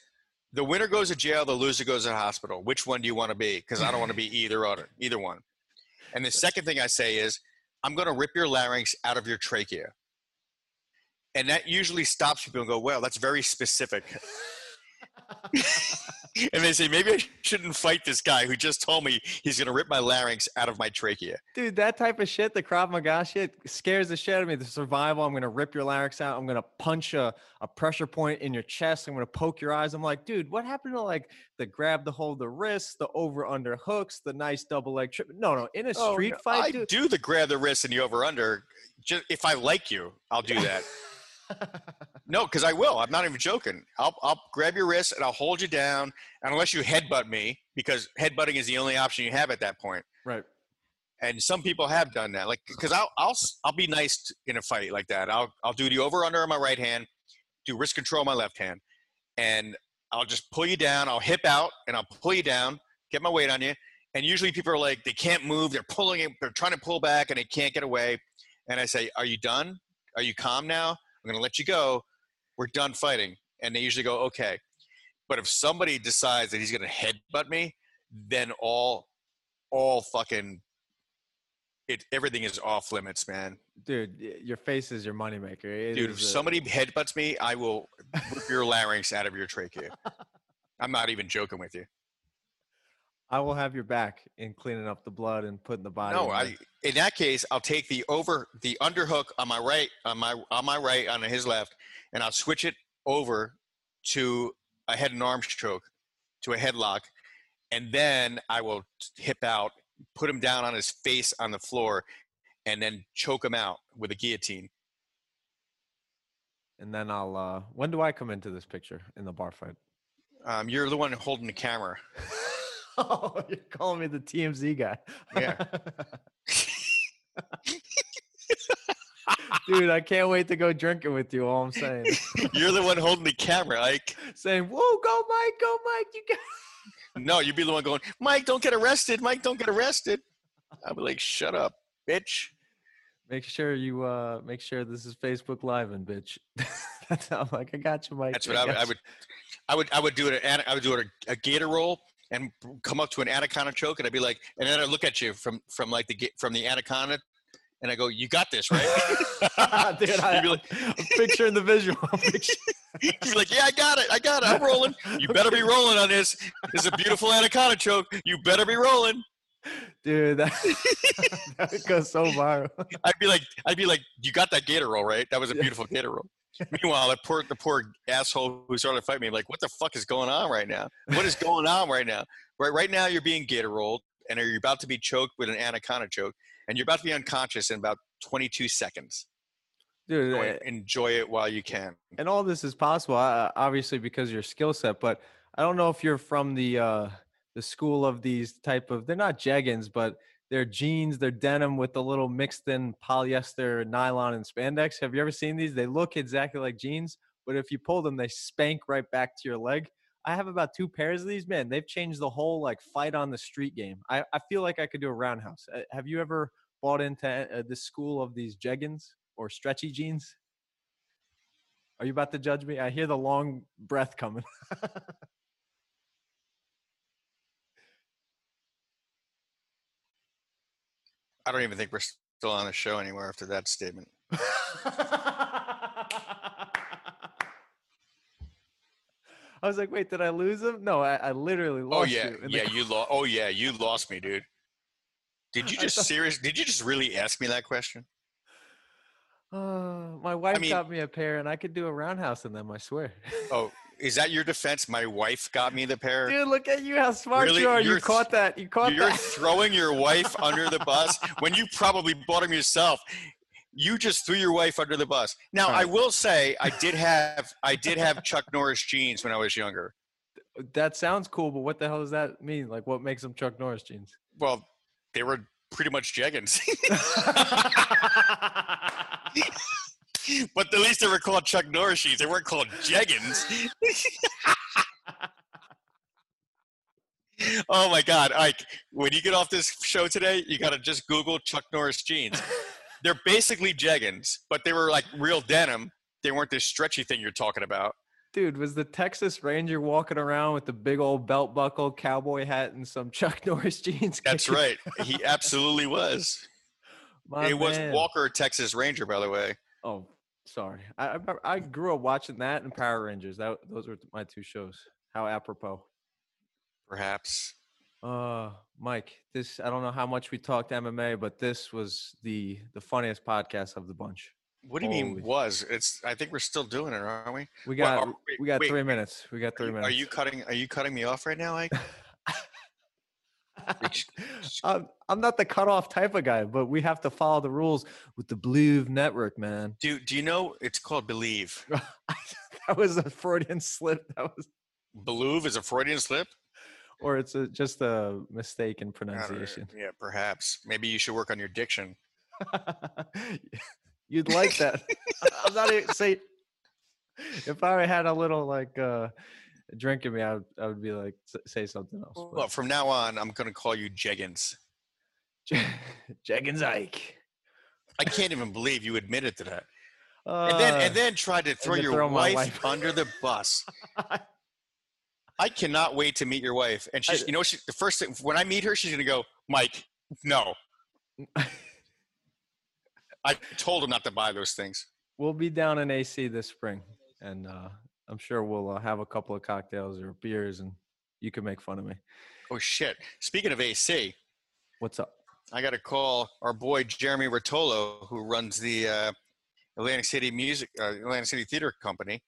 the winner goes to jail, the loser goes to the hospital. Which one do you want to be? Because I don't want to be either other, either one. And the second thing I say is, I'm going to rip your larynx out of your trachea. And that usually stops people and go, well, that's very specific. and they say, maybe I shouldn't fight this guy who just told me he's going to rip my larynx out of my trachea. Dude, that type of shit, the Krav Maga shit, scares the shit out of me. The survival, I'm gonna rip your larynx out. I'm gonna punch a, a pressure point in your chest. I'm gonna poke your eyes. I'm like, dude, what happened to like the grab the hold the wrist, the over under hooks, the nice double leg trip? No, no, in a Oh, street no, fight, I dude. do the grab the wrist and the over under. Just if I like you, I'll do that. no, because I will. I'm not even joking. I'll I'll grab your wrist and I'll hold you down, and unless you headbutt me, because headbutting is the only option you have at that point. right. And some people have done that, like because I'll I'll I'll be nice in a fight like that. I'll I'll do the over under on my right hand, do wrist control on my left hand, and I'll just pull you down. I'll hip out and I'll pull you down, get my weight on you. And usually people are like they can't move. They're pulling it. They're trying to pull back and they can't get away. And I say, "Are you done? Are you calm now? I'm going to let you go. We're done fighting." And they usually go, "Okay." But if somebody decides that he's going to headbutt me, then all all fucking it everything is off limits, man. Dude, your face is your moneymaker. It Dude, if a- somebody headbutts me, I will rip your larynx out of your trachea. I'm not even joking with you. I will have your back in cleaning up the blood and putting the body. No, in I in that case, I'll take the over the underhook on my right on my on my right on his left, and I'll switch it over to a head and arm stroke, to a headlock, and then I will hip out, put him down on his face on the floor, and then choke him out with a guillotine. and then I'll. uh When do I come into this picture in the bar fight? Um, you're the one holding the camera. oh, you're calling me the TMZ guy. Yeah. Dude, I can't wait to go drinking with you. All I'm saying, You're the one holding the camera, Ike. saying, "Whoa, go Mike, go Mike, you got." No, you'd be the one going, Mike, don't get arrested. Mike, don't get arrested. I'd be like, shut up, bitch. Make sure you uh make sure this is Facebook Live and bitch. That's how I'm like, I got you, Mike. That's what I would, got I would, I would, I would do it. At, I would do it a, a gator roll and come up to an anaconda choke, and I'd be like, and then I'd look at you from from like the from the anaconda, and I go, you got this, right? Dude, I, be like, I'm picturing the visual. You'd like, yeah, I got it, I got it, I'm rolling. You better be rolling on this. This is a beautiful anaconda choke. You better be rolling. Dude, that, that would go so viral. I'd be like, I'd be like, you got that gator roll, right? That was a beautiful gator roll. Meanwhile, the poor, the poor asshole who started to fight me, like, what the fuck is going on right now? What is going on right now? Right, right now, you're being gator rolled, and you're about to be choked with an anaconda choke, and you're about to be unconscious in about 22 seconds. Dude, Enjoy, eh, enjoy it while you can. and all this is possible, uh, obviously because of your skill set. But I don't know if you're from the uh, the school of these type of. They're not jeggings, but they're jeans. They're denim with the little mixed in polyester, nylon, and spandex. Have you ever seen these? They look exactly like jeans, but if you pull them, they spank right back to your leg. I have about two pairs of these. Man, they've changed the whole like fight on the street game. I, I feel like I could do a roundhouse. Uh, have you ever bought into uh, the school of these jeggings or stretchy jeans? Are you about to judge me? I hear the long breath coming. I don't even think we're still on the show anymore after that statement. I was like, wait, did I lose him? No, I, I literally lost Oh yeah, you. in the yeah, you lost. Oh yeah, you lost me, dude. Did you just thought- serious? Did you just really ask me that question? Uh, my wife mean- got me a pair, and I could do a roundhouse in them. I swear. Oh, is that your defense? My wife got me the pair. Dude, look at you! How smart Really? you are! You You're th- caught that! You caught that. You're throwing your wife under the bus when you probably bought them yourself. You just threw your wife under the bus. Now, I will say I did have I did have Chuck Norris jeans when I was younger. that sounds cool, but what the hell does that mean? Like, what makes them Chuck Norris jeans? Well, they were pretty much jeggings, but at least they were called Chuck Norris jeans. They weren't called jeggings. oh my God, Ike! When you get off this show today, you got to just Google Chuck Norris jeans. They're basically jeggings, but they were like real denim. They weren't this stretchy thing you're talking about. Dude, was the Texas Ranger walking around with the big old belt buckle, cowboy hat, and some Chuck Norris jeans? That's right. He absolutely was. My it was. Walker, Texas Ranger, by the way. Oh, sorry. I, I grew up watching that and Power Rangers. That those were my two shows. How apropos. Perhaps. Uh, Mike, this I don't know how much we talked MMA, but this was the the funniest podcast of the bunch. What do you mean was? It's. I think we're still doing it, aren't we? We Well, got are- wait, we got wait, three minutes. We got three minutes. are you cutting? Are you cutting me off right now, Ike? I'm, I'm not the cutoff type of guy, but we have to follow the rules with the Blue Network, man. Do Do you know it's called Believe? that was a Freudian slip. That was, Believe is a Freudian slip. or it's a, just a mistake in know. pronunciation. Yeah, perhaps. Maybe you should work on your diction. You'd like that. I'm not even say. If I had a little like uh drink in me, I would I would be like say something else. Well, from now on, I'm going to call you Jeggins. Jeggins Ike. I can't even believe you admitted to that. And then Uh, and then tried to throw your throw wife, wife. under the bus. I cannot wait to meet your wife. And she's, I- you know, she, the first thing when I meet her, she's gonna go, Mike, no. I told him not to buy those things. we'll be down in AC this spring, and uh, I'm sure we'll uh, have a couple of cocktails or beers, and you can make fun of me. Oh shit! Speaking of AC, What's up? I got to call our boy Jeremy Rotolo, who runs the uh, Atlantic City Music, uh, Atlantic City Theater Company.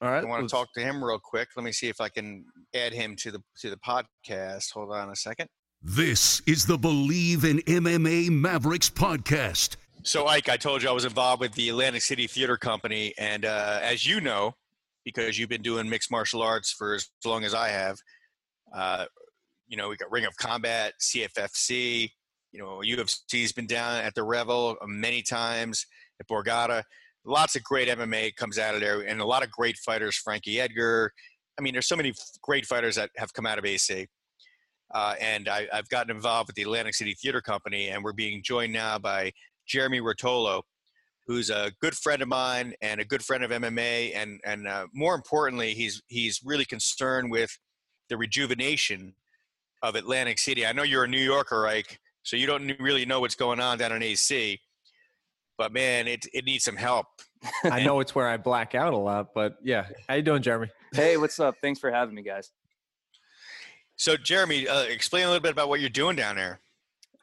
All right. I want to talk to him real quick. Let me see if I can add him to the to the podcast. Hold on a second. This is the Believe in MMA Mavericks podcast. So, Ike, I told you I was involved with the Atlantic City Theater Company, and uh, as you know, because you've been doing mixed martial arts for as long as I have, uh, you know, we got Ring of Combat, CFFC. You know, UFC's been down at the Revel many times, at Borgata. Lots of great MMA comes out of there, and a lot of great fighters. Frankie Edgar. I mean, there's so many great fighters that have come out of AC. Uh, and I, have gotten involved with the Atlantic City Theater Company, and we're being joined now by Jeremy Rotolo, who's a good friend of mine and a good friend of MMA, and and uh, more importantly, he's he's really concerned with the rejuvenation of Atlantic City. I know you're a New Yorker, Ike, so you don't really know what's going on down in AC, but man, it it needs some help. I know it's where I black out a lot, but yeah. How you doing, Jeremy? Hey, what's up? Thanks for having me, guys. So, Jeremy, uh, explain a little bit about what you're doing down there.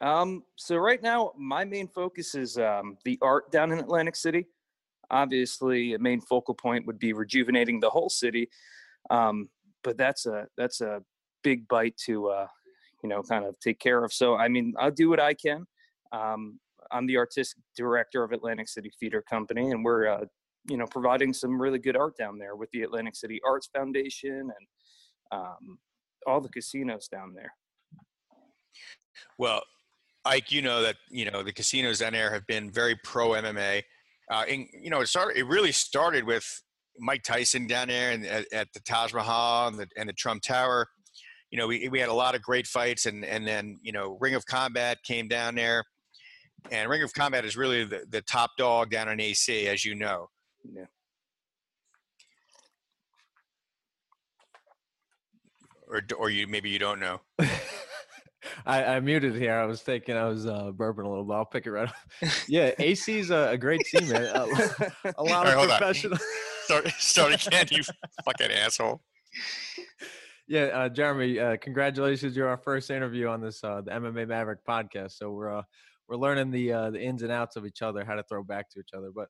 Um, so right now, my main focus is um, the art down in Atlantic City. Obviously, a main focal point would be rejuvenating the whole city, um, but that's a that's a big bite to uh, you know kind of take care of. So I mean, I'll do what I can. Um, I'm the artistic director of Atlantic City Theater Company, and we're uh, you know providing some really good art down there with the Atlantic City Arts Foundation and um, all the casinos down there. Well, Ike, you know that you know the casinos down there have been very pro MMA. Uh, and you know, it started. It really started with Mike Tyson down there and at, at the Taj Mahal and the, and the Trump Tower. You know, we we had a lot of great fights, and and then you know, Ring of Combat came down there, and Ring of Combat is really the, the top dog down in AC, as you know. Yeah. Or or you maybe you don't know. I, I muted here. I was thinking I was uh, bourbon a little bit. I'll pick it right up. yeah, AC is a, a great team, man. A, a lot right, of professional. start, start again, you fucking asshole. Yeah, uh, Jeremy, uh, congratulations! You're our first interview on this uh, the MMA Maverick podcast. So we're uh, we're learning the uh, the ins and outs of each other, how to throw back to each other. But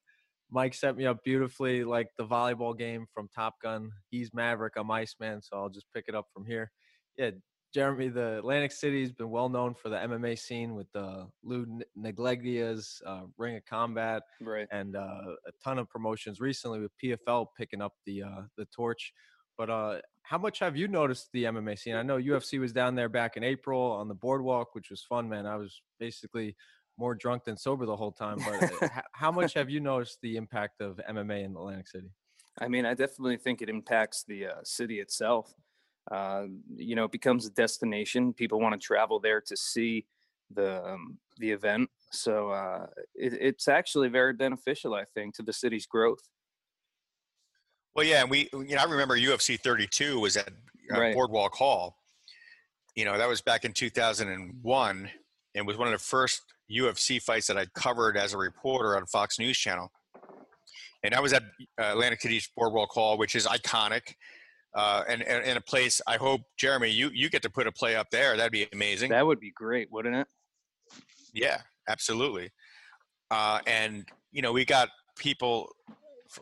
Mike set me up beautifully, like the volleyball game from Top Gun. He's Maverick, I'm Iceman, so I'll just pick it up from here. Yeah, Jeremy, the Atlantic City has been well known for the MMA scene with the Lou Neglia's uh, Ring of Combat, right, and uh, a ton of promotions recently with PFL picking up the uh, the torch. But uh, how much have you noticed the MMA scene? I know UFC was down there back in April on the boardwalk, which was fun, man. I was basically more drunk than sober the whole time. But uh, how much have you noticed the impact of MMA in Atlantic City? I mean, I definitely think it impacts the uh, city itself uh, you know, it becomes a destination. People want to travel there to see the um, the event. So uh, it, it's actually very beneficial, I think, to the city's growth. Well, yeah, and we, you know, I remember UFC 32 was at uh, right. Boardwalk Hall. You know, that was back in 2001, and was one of the first UFC fights that I covered as a reporter on Fox News Channel. And I was at uh, Atlantic City's Boardwalk Hall, which is iconic uh, and, and, and a place. I hope Jeremy, you you get to put a play up there. That'd be amazing. That would be great, wouldn't it? Yeah, absolutely. Uh, and you know, we got people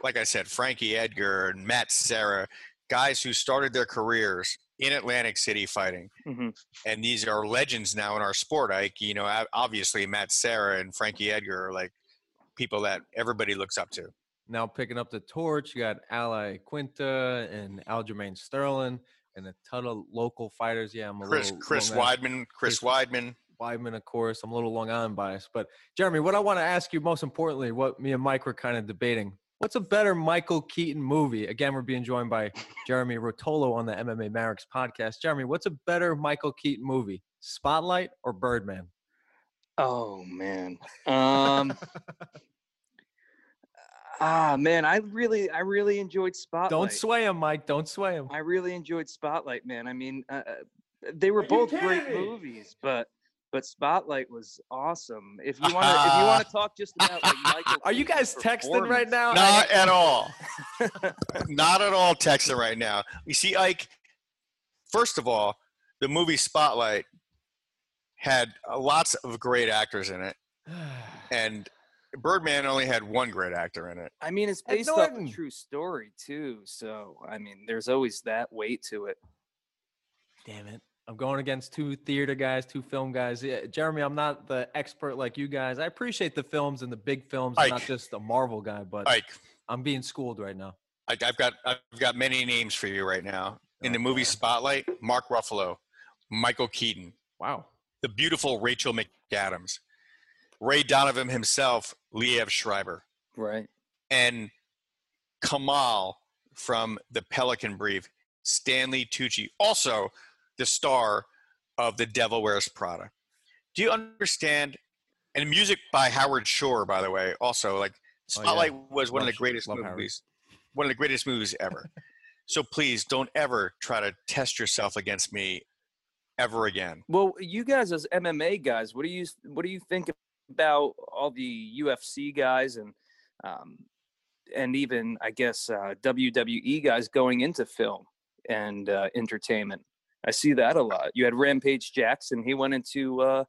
like I said, Frankie Edgar and Matt Serra, guys who started their careers in Atlantic City fighting, mm-hmm. and these are legends now in our sport. Like you know, obviously Matt Serra and Frankie Edgar are like people that everybody looks up to now picking up the torch. You got Al Iaquinta and Aljamain Sterling and a ton of local fighters. Yeah, I'm a Chris little Chris Weidman, Chris, Chris Weidman. Weidman, of course. I'm a little Long Island biased, but Jeremy, what I want to ask you most importantly, what me and Mike were kind of debating. What's a better Michael Keaton movie? Again, we're being joined by Jeremy Rotolo on the MMA Mavericks podcast. Jeremy, what's a better Michael Keaton movie? Spotlight or Birdman? Oh man. Um Ah man, I really, I really enjoyed Spotlight. Don't sway him, Mike. Don't sway him. I really enjoyed Spotlight, man. I mean, uh, uh they were both great me? movies, but but Spotlight was awesome. If you want to, if you want to talk just about like Michael, are you guys texting right now? Not at all. Not at all texting right now. You see, Ike. First of all, the movie Spotlight had uh, lots of great actors in it, and Birdman only had one great actor in it. I mean, it's based off a true story too, so I mean, there's always that weight to it. Damn it. I'm going against two theater guys, two film guys. Yeah, Jeremy, I'm not the expert like you guys. I appreciate the films and the big films. I'm not just a Marvel guy, but Ike. I'm being schooled right now. I, I've got I've got many names for you right now. In the oh, movie Spotlight, Mark Ruffalo, Michael Keaton. Wow. The beautiful Rachel McAdams. Ray Donovan himself, Liev Schreiber. Right. and Khamel from the Pelican Brief, Stanley Tucci, also the star of The Devil Wears Prada. Do you understand? And music by Howard Shore, by the way, also like Oh, yeah. Spotlight was one of the greatest love Howard. movies, one of the greatest movies ever. so please don't ever try to test yourself against me ever again. Well, you guys as MMA guys, what do you what do you think about all the UFC guys and um, and even I guess uh, WWE guys going into film and uh, entertainment? I see that a lot. You had Rampage Jackson. He went into uh,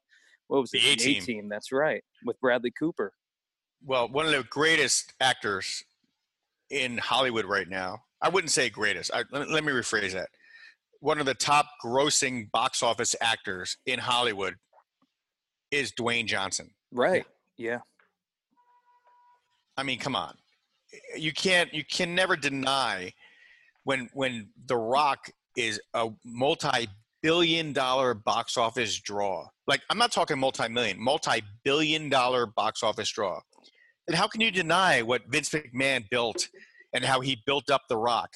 what was it? The A-Team. A-Team. That's right, with Bradley Cooper. well, one of the greatest actors in Hollywood right now. I wouldn't say greatest. I, let, me, let me rephrase that. One of the top grossing box office actors in Hollywood is Dwayne Johnson. Right. Yeah. I mean, come on. You can't you can never deny when when The Rock is a multi-billion dollar box office draw. Like I'm not talking multi-million, multi-billion dollar box office draw. And how can you deny what Vince McMahon built and how he built up The Rock?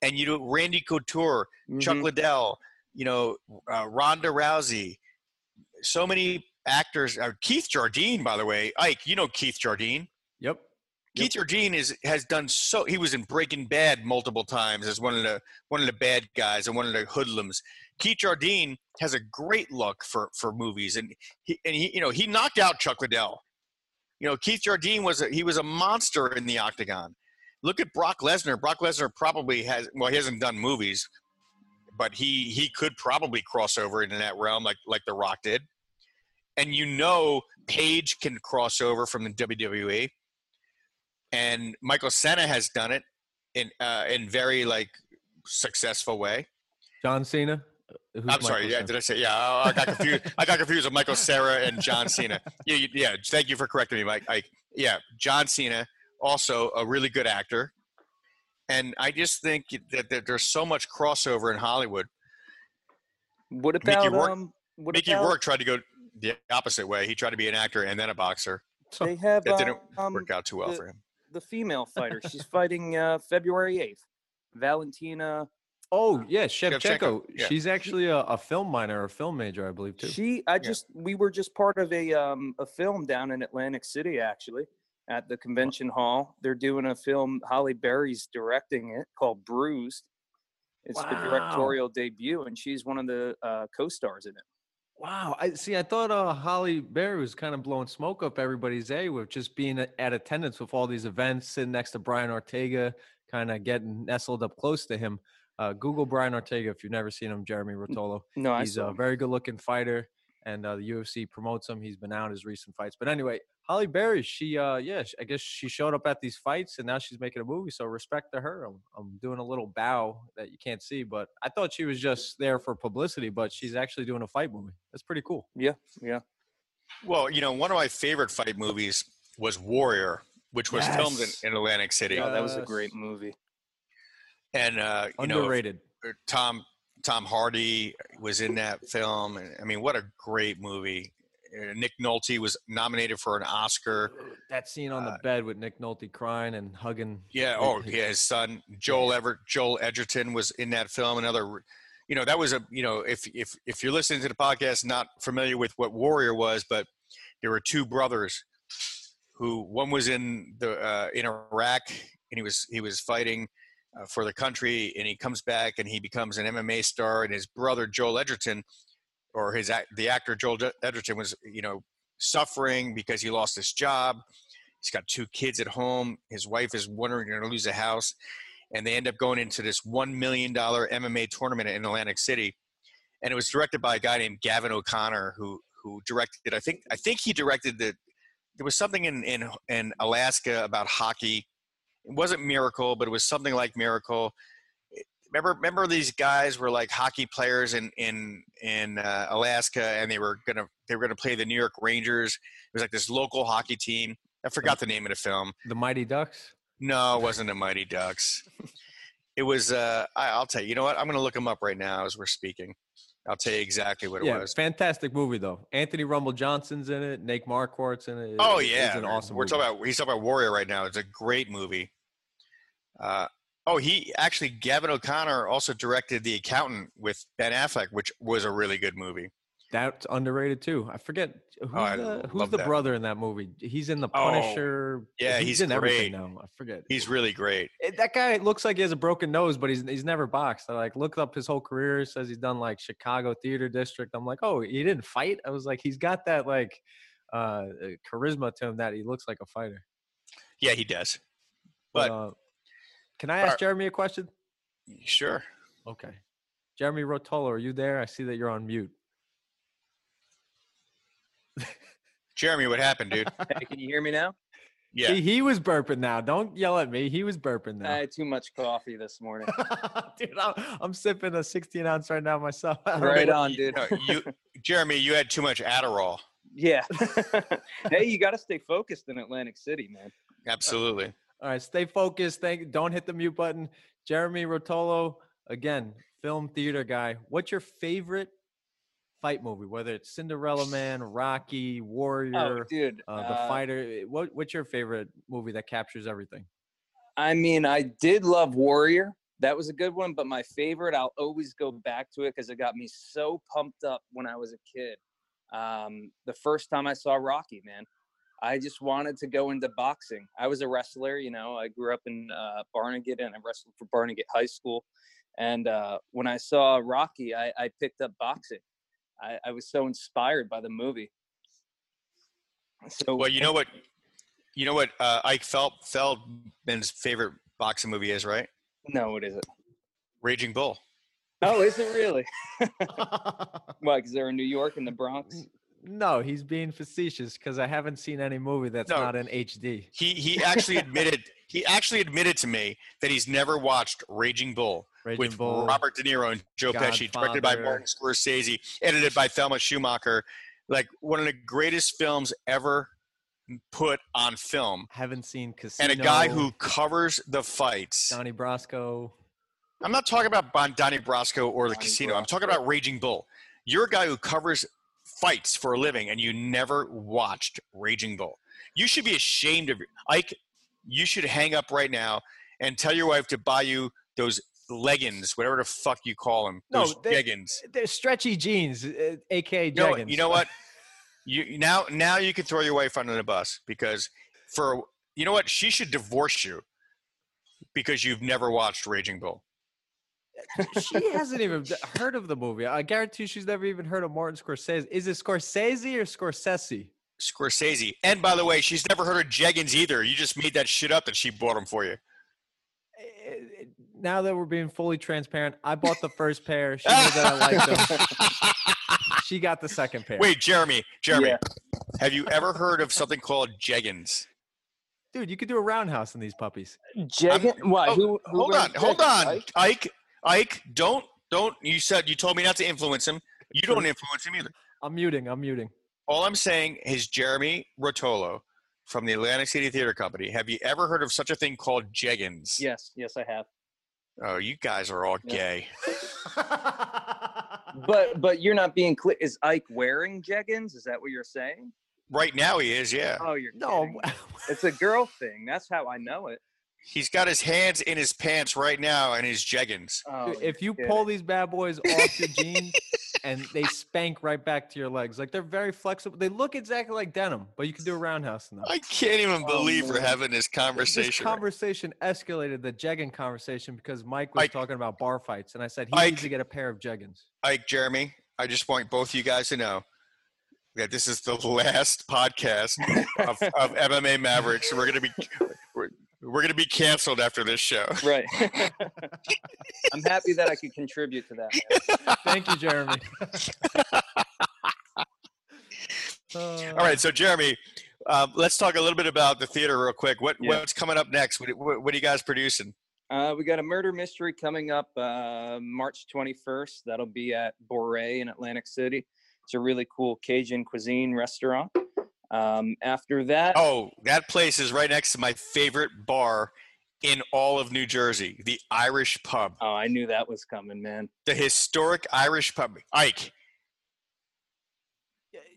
And you know Randy Couture, Chuck Mhm. Liddell, you know uh, Ronda Rousey, so many actors. Uh, Keith Jardine, by the way, Ike, you know Keith Jardine. Yep. Keith Jardine is has done so. He was in Breaking Bad multiple times as one of the one of the bad guys and one of the hoodlums. Keith Jardine has a great look for for movies, and he and he you know he knocked out Chuck Liddell. You know Keith Jardine was a, he was a monster in the octagon. Look at Brock Lesnar. Brock Lesnar probably has well he hasn't done movies, but he he could probably cross over into that realm like like The Rock did. And you know Paige can cross over from the WWE and Michael Senna has done it in uh, in very like successful way. John Cena. Who's I'm sorry, Michael yeah, Cena? did I say yeah? I I got confused. I got confused with Michael Cera and John Cena. Yeah, you- yeah. Thank you for correcting me, Mike. I, yeah, John Cena, also a really good actor, and I just think that, that there's so much crossover in Hollywood. What Mickey about Rourke- um? What Mickey about, Rourke tried to go the opposite way. He tried to be an actor and then a boxer. So They have That didn't um, work out too well the- for him. the female fighter. She's fighting uh, February eighth. Valentina. Oh yeah, Shevchenko. Shevchenko, yeah. She's actually a, a film minor, a film major, I believe too. She. I just. We were just part of a um a film down in Atlantic City actually at the convention hall. They're doing a film. Halle Berry's directing it called Bruised. It's the directorial debut, and she's one of the uh, co-stars in it. Wow. I see. I thought uh, Halle Berry was kind of blowing smoke up everybody's a with just being at attendance with all these events, sitting next to Brian Ortega, kind of getting nestled up close to him. Uh, Google Brian Ortega if you've never seen him, Jeremy Rotolo. No, I He's a very good looking fighter, and uh, the UFC promotes him. He's been out his recent fights. But anyway, Halle Berry, she, uh, yeah, I guess she showed up at these fights, and now she's making a movie. So respect to her. I'm, I'm doing a little bow that you can't see, but I thought she was just there for publicity, but she's actually doing a fight movie. That's pretty cool. Yeah, yeah. Well, you know, one of my favorite fight movies was Warrior, which was filmed in, in Atlantic City. Oh, that was a great movie. and uh, you know Underrated. Tom Tom Hardy was in that film. I mean, what a great movie! Uh, Nick Nolte was nominated for an Oscar. that scene on the uh, bed with Nick Nolte crying and hugging. Yeah. Oh, his- yeah. His son Joel Ever Joel Edgerton was in that film. Another, you know, that was a you know if if if you're listening to the podcast, not familiar with what Warrior was, but there were two brothers who one was in the uh, in Iraq and he was he was fighting uh, for the country and he comes back and he becomes an MMA star and his brother Joel Edgerton or his the actor Joel Edgerton was you know suffering because he lost his job. He's got two kids at home. His wife is wondering going to lose a house, and they end up going into this one million dollar MMA tournament in Atlantic City, and it was directed by a guy named Gavin O'Connor who who directed. I think I think he directed the. There was something in in in Alaska about hockey. It wasn't Miracle, but it was something like Miracle. Remember, remember these guys were like hockey players in in in uh, Alaska, and they were gonna they were gonna play the New York Rangers. It was like this local hockey team. I forgot the name of the film. The Mighty Ducks. No, it wasn't the Mighty Ducks. It was. Uh, I, I'll tell you. You know what? I'm going to look them up right now as we're speaking. I'll tell you exactly what it yeah, was. fantastic movie though. Anthony Rumble Johnson's in it. Nate Marquardt's in it. Oh yeah, it's an awesome. We're movie. talking about he's talking about Warrior right now. It's a great movie. Uh, oh, he actually Gavin O'Connor also directed The Accountant with Ben Affleck, which was a really good movie. That's underrated too. I forget who's I the who's the brother in that movie. He's in the Oh, Punisher. yeah, he's in everything great. now. I forget. He's really great. Eh, that guy looks like he has a broken nose, but he's he's never boxed. I like looked up his whole career. Says he's done like Chicago Theater District. I'm like, oh, he didn't fight. I was like, he's got that like uh uh, charisma to him that he looks like a fighter. Yeah, he does. But But uh, can I ask Alright. Jeremy a question? sure. Okay, Jeremy Rotolo, are you there? I see that you're on mute. Jeremy, what happened, dude? Hey, can you hear me now? Yeah. He, he was burping now. Don't yell at me. He was burping now. I had too much coffee this morning. dude, I'm, I'm sipping a 16 ounce right now myself. I don't know right on, dude. No, you, Jeremy, you had too much Adderall. Yeah. hey, you got to stay focused in Atlantic City, man. Absolutely. All right, stay focused. Thank. Don't hit the mute button. Jeremy Rotolo, again, film theater guy. What's your favorite fight movie? Whether it's Cinderella Man, Rocky, Oh, Warrior, dude. uh, The uh, Fighter. What What's your favorite movie that captures everything? I mean, I did love Warrior. That was a good one, but my favorite, I'll always go back to it because it got me so pumped up when I was a kid. Um, the first time I saw Rocky, man, I just wanted to go into boxing. I was a wrestler, you know. I grew up in uh, Barnegat and I wrestled for Barnegat High School. And uh, when I saw Rocky, I, I picked up boxing. I, I was so inspired by the movie. So Well, you know what? You know what uh, Ike Fel- Feldman's favorite boxing movie is, right? no, what is it? Raging Bull. Oh, is it really? Why? Because they're in New York in the Bronx. No, he's being facetious because I haven't seen any movie that's No. not in HD. He he actually admitted he actually admitted to me that he's never watched Raging Bull Raging with Bull, Robert De Niro and Joe Pesci, directed by Martin Scorsese, edited by Thelma Schoonmaker. Like one of the greatest films ever put on film. haven't seen Casino. And a guy who covers the fights. Donnie Brasco. I'm not talking about Bon Donnie Brasco or the Donnie casino. I'm talking about Raging Bull. You're a guy who covers fights for a living and you never watched Raging Bull. You should be ashamed of your Ike. You should hang up right now and tell your wife to buy you those leggings, whatever the fuck you call them. No, Those they- leggings. They're stretchy jeans, uh, aka You know, you know what? You now now you can throw your wife under the bus because for you know what she should divorce you because you've never watched Raging Bull. She hasn't even heard of the movie. I guarantee she's never even heard of Martin Scorsese. Is it Scorsese or Scorsese? Scorsese. And by the way, she's never heard of Jeggins either. You just made that shit up that she bought them for you. Eh, eh, Now that we're being fully transparent, I bought the first pair. She knew that I liked them. She got the second pair. Wait, Jeremy, Jeremy, Yeah. have you ever heard of something called Jeggins? dude, you could do a roundhouse in these puppies. Jeggin? Why? Oh, who, who hold wears on, hold on, Ike? Ike, Ike, don't, don't. You said you told me not to influence him. You don't influence him either. I'm muting. I'm muting. All I'm saying is Jeremy Rotolo from the Atlantic City Theater Company. Have you ever heard of such a thing called Jeggins? Yes, yes, I have. Oh, you guys are all Yeah. gay. But but you're not being clear. Is Ike wearing jeggings? Is that what you're saying? Right now he is, yeah. Oh, you're no, kidding. It's a girl thing. That's how I know it. He's got his hands in his pants right now and his jeggings. Oh, if you pull kidding. these bad boys off your jeans and they spank right back to your legs, like they're very flexible. They look exactly like denim, but you can do a roundhouse in them. I can't even Oh, believe we're man. having this This conversation. right conversation escalated the jegging conversation because Mike was Ike- talking about bar fights, and I said he Ike- needs to get a pair of jeggings. Ike, Jeremy, I just want both you guys to know that this is the last podcast of, of MMA Mavericks. We're gonna be we're, we're gonna be canceled after this show. right. I'm happy that I could contribute to that. man. Thank you, Jeremy. All right, so Jeremy, uh, let's talk a little bit about the theater real quick. What Yeah. what's coming up next? What, what, what are you guys producing? Uh, we got a murder mystery coming up uh, March 21st. That'll be at Bourré in Atlantic City. It's a really cool Cajun cuisine restaurant. Um, after that, Oh, that place is right next to my favorite bar in all of New Jersey, the Irish Pub, Oh, I knew that was coming, man. the historic Irish Pub. Ike,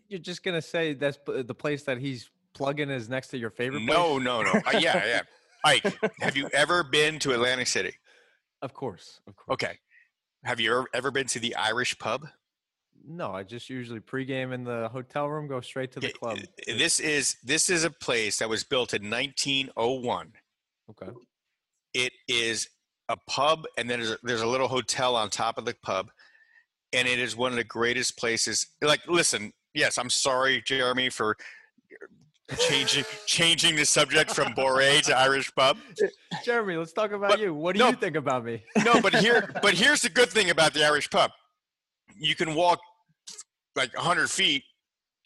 You're just gonna say that's the place that he's plugging is next to your favorite place? no, no, no. Uh, yeah, yeah. Ike, have you ever been to Atlantic City? Of course, of course. Okay. Have you ever, ever been to the Irish Pub? No, I just usually pregame in the hotel room, go straight to the club. uh, This is this is a place that was built in 1901. Okay. It is a pub, and then there's a, there's a little hotel on top of the pub, and it is one of the greatest places. Like, listen, yes, I'm sorry, Jeremy, for changing changing the subject from Bourré to Irish pub. Jeremy, let's talk about But- you. What do no. you think about me? No, but here, but here's the good thing about the Irish pub: you can walk like 100 feet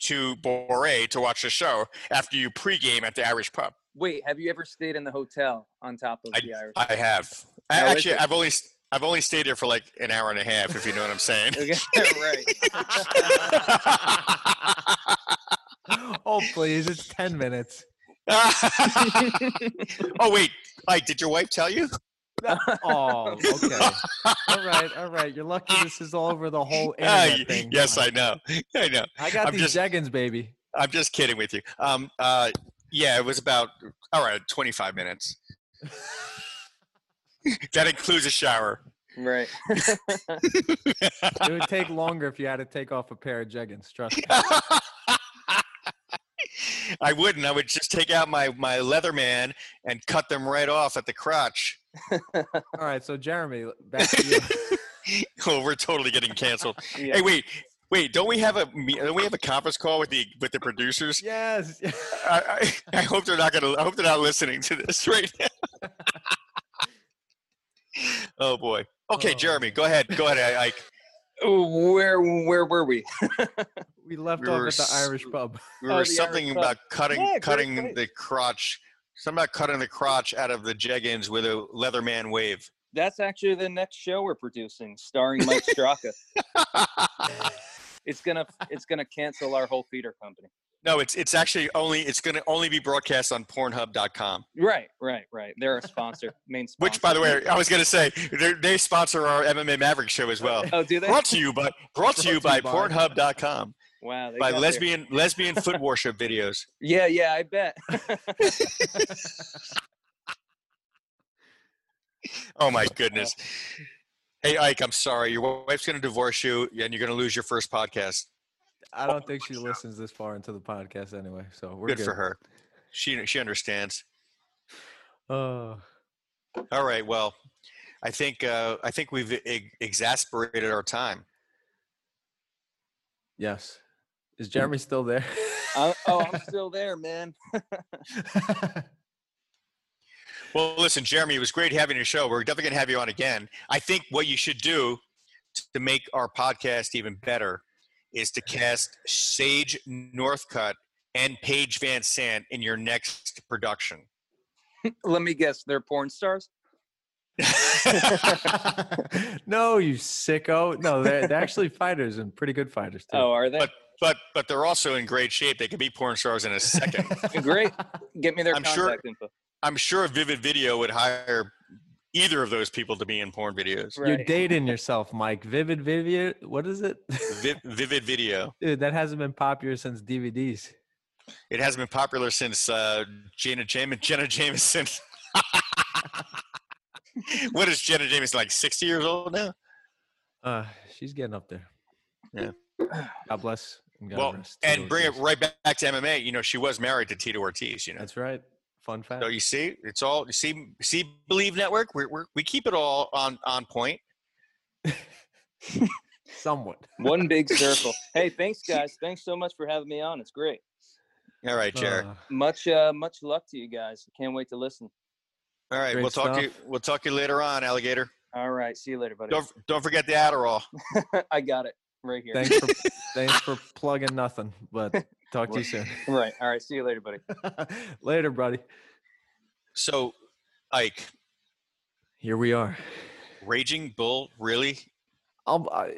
to Bourré to watch the show after you pregame at the Irish pub. Wait, have you ever stayed in the hotel on top of I, the Irish? I have. I, actually. I've only I've only stayed there for like an hour and a half, if you know what I'm saying. Right. oh, please, it's ten minutes. oh wait, Ike, did your wife tell you? Oh, okay. all right, all right. You're lucky this is all over the whole Ah, internet y- thing. yes, I know. I know. I got I'm these just- Jeggins, baby. I'm just kidding with you. Um, uh, yeah, it was about all right, 25 minutes. that includes a shower. right. It would take longer if you had to take off a pair of jeggings. Trust me. I wouldn't. I would just take out my my Leatherman and cut them right off at the crotch. All right, so Jeremy, back to you. oh, we're totally getting canceled. Yeah. Hey, wait, wait. Don't we have a don't we have a conference call with the with the producers? yes. I, I, I hope they're not gonna. I hope they're not listening to this right now. oh boy. Okay, Oh, Jeremy, go ahead. Go ahead, Ike. Oh, where where were we? We left We off at the Irish pub. We Oh, were the something about cutting Yeah, great, cutting great. the crotch. Something about cutting the crotch out of the jeggings with a Leatherman wave. That's actually the next show we're producing, starring Mike Straka. it's gonna it's gonna cancel our whole feeder company. No, it's it's actually only it's going to only be broadcast on Pornhub.com. Right, right, right. They're a sponsor, main sponsor. Which, by the way, I was going to say they they sponsor our MMA Maverick show as well. oh, do they? Brought to you by brought to you by Brought to you by- Pornhub.com Wow, by got their- lesbian lesbian foot worship videos. Yeah, yeah, I bet. Oh my goodness. Hey Ike, I'm sorry. Your wife's going to divorce you, and you're going to lose your first podcast. I don't think she listens this far into the podcast anyway, so we're Good, good. for her. She she understands. Uh, All right. Well, I think uh, I think we've e- exasperated our time. yes. Is Jeremy still there? I, oh, I'm still there, man. Well, listen, Jeremy, it was great having your show. We're definitely going to have you on again. I think what you should do to make our podcast even better is to cast Sage Northcutt and Paige VanZant in your next production. Let me guess, they're porn stars. no, you sicko. No, they're, they're actually fighters and pretty good fighters too. Oh, are they? But but but they're also in great shape. They could be porn stars in a second. Great. Get me their I'm contact sure- info. I'm sure Vivid Video would hire either of those people to be in porn videos. You're dating yourself, Mike. Vivid Vivid. What is it? Vi- Vivid Video. Dude, that hasn't been popular since DVDs. It hasn't been popular since uh, Jenna Jameson. Jenna Jameson. what is Jenna Jameson like? Sixty years old now? Uh, she's getting up there. Yeah. God bless. And God well, and Tito bring it right back, back to MMA. You know, she was married to Tito Ortiz. You know, That's right. Fun fact. so you see, it's all you see. See, Believe Network. We we we keep it all on on point. Somewhat. One big circle. Hey, thanks, guys. Thanks so much for having me on. It's great. All right, Jared. Uh, Much, uh, much luck to you guys. Can't wait to listen. all right, great we'll talk to you. We'll talk to you later on, alligator. All right. See you later, buddy. Don't don't forget the Adderall. I got it right here. thanks for thanks for plugging nothing. But talk to you soon. Right. All right. See you later, buddy. Later, buddy. So, Ike, Here we are. Raging Bull, really? I'll I,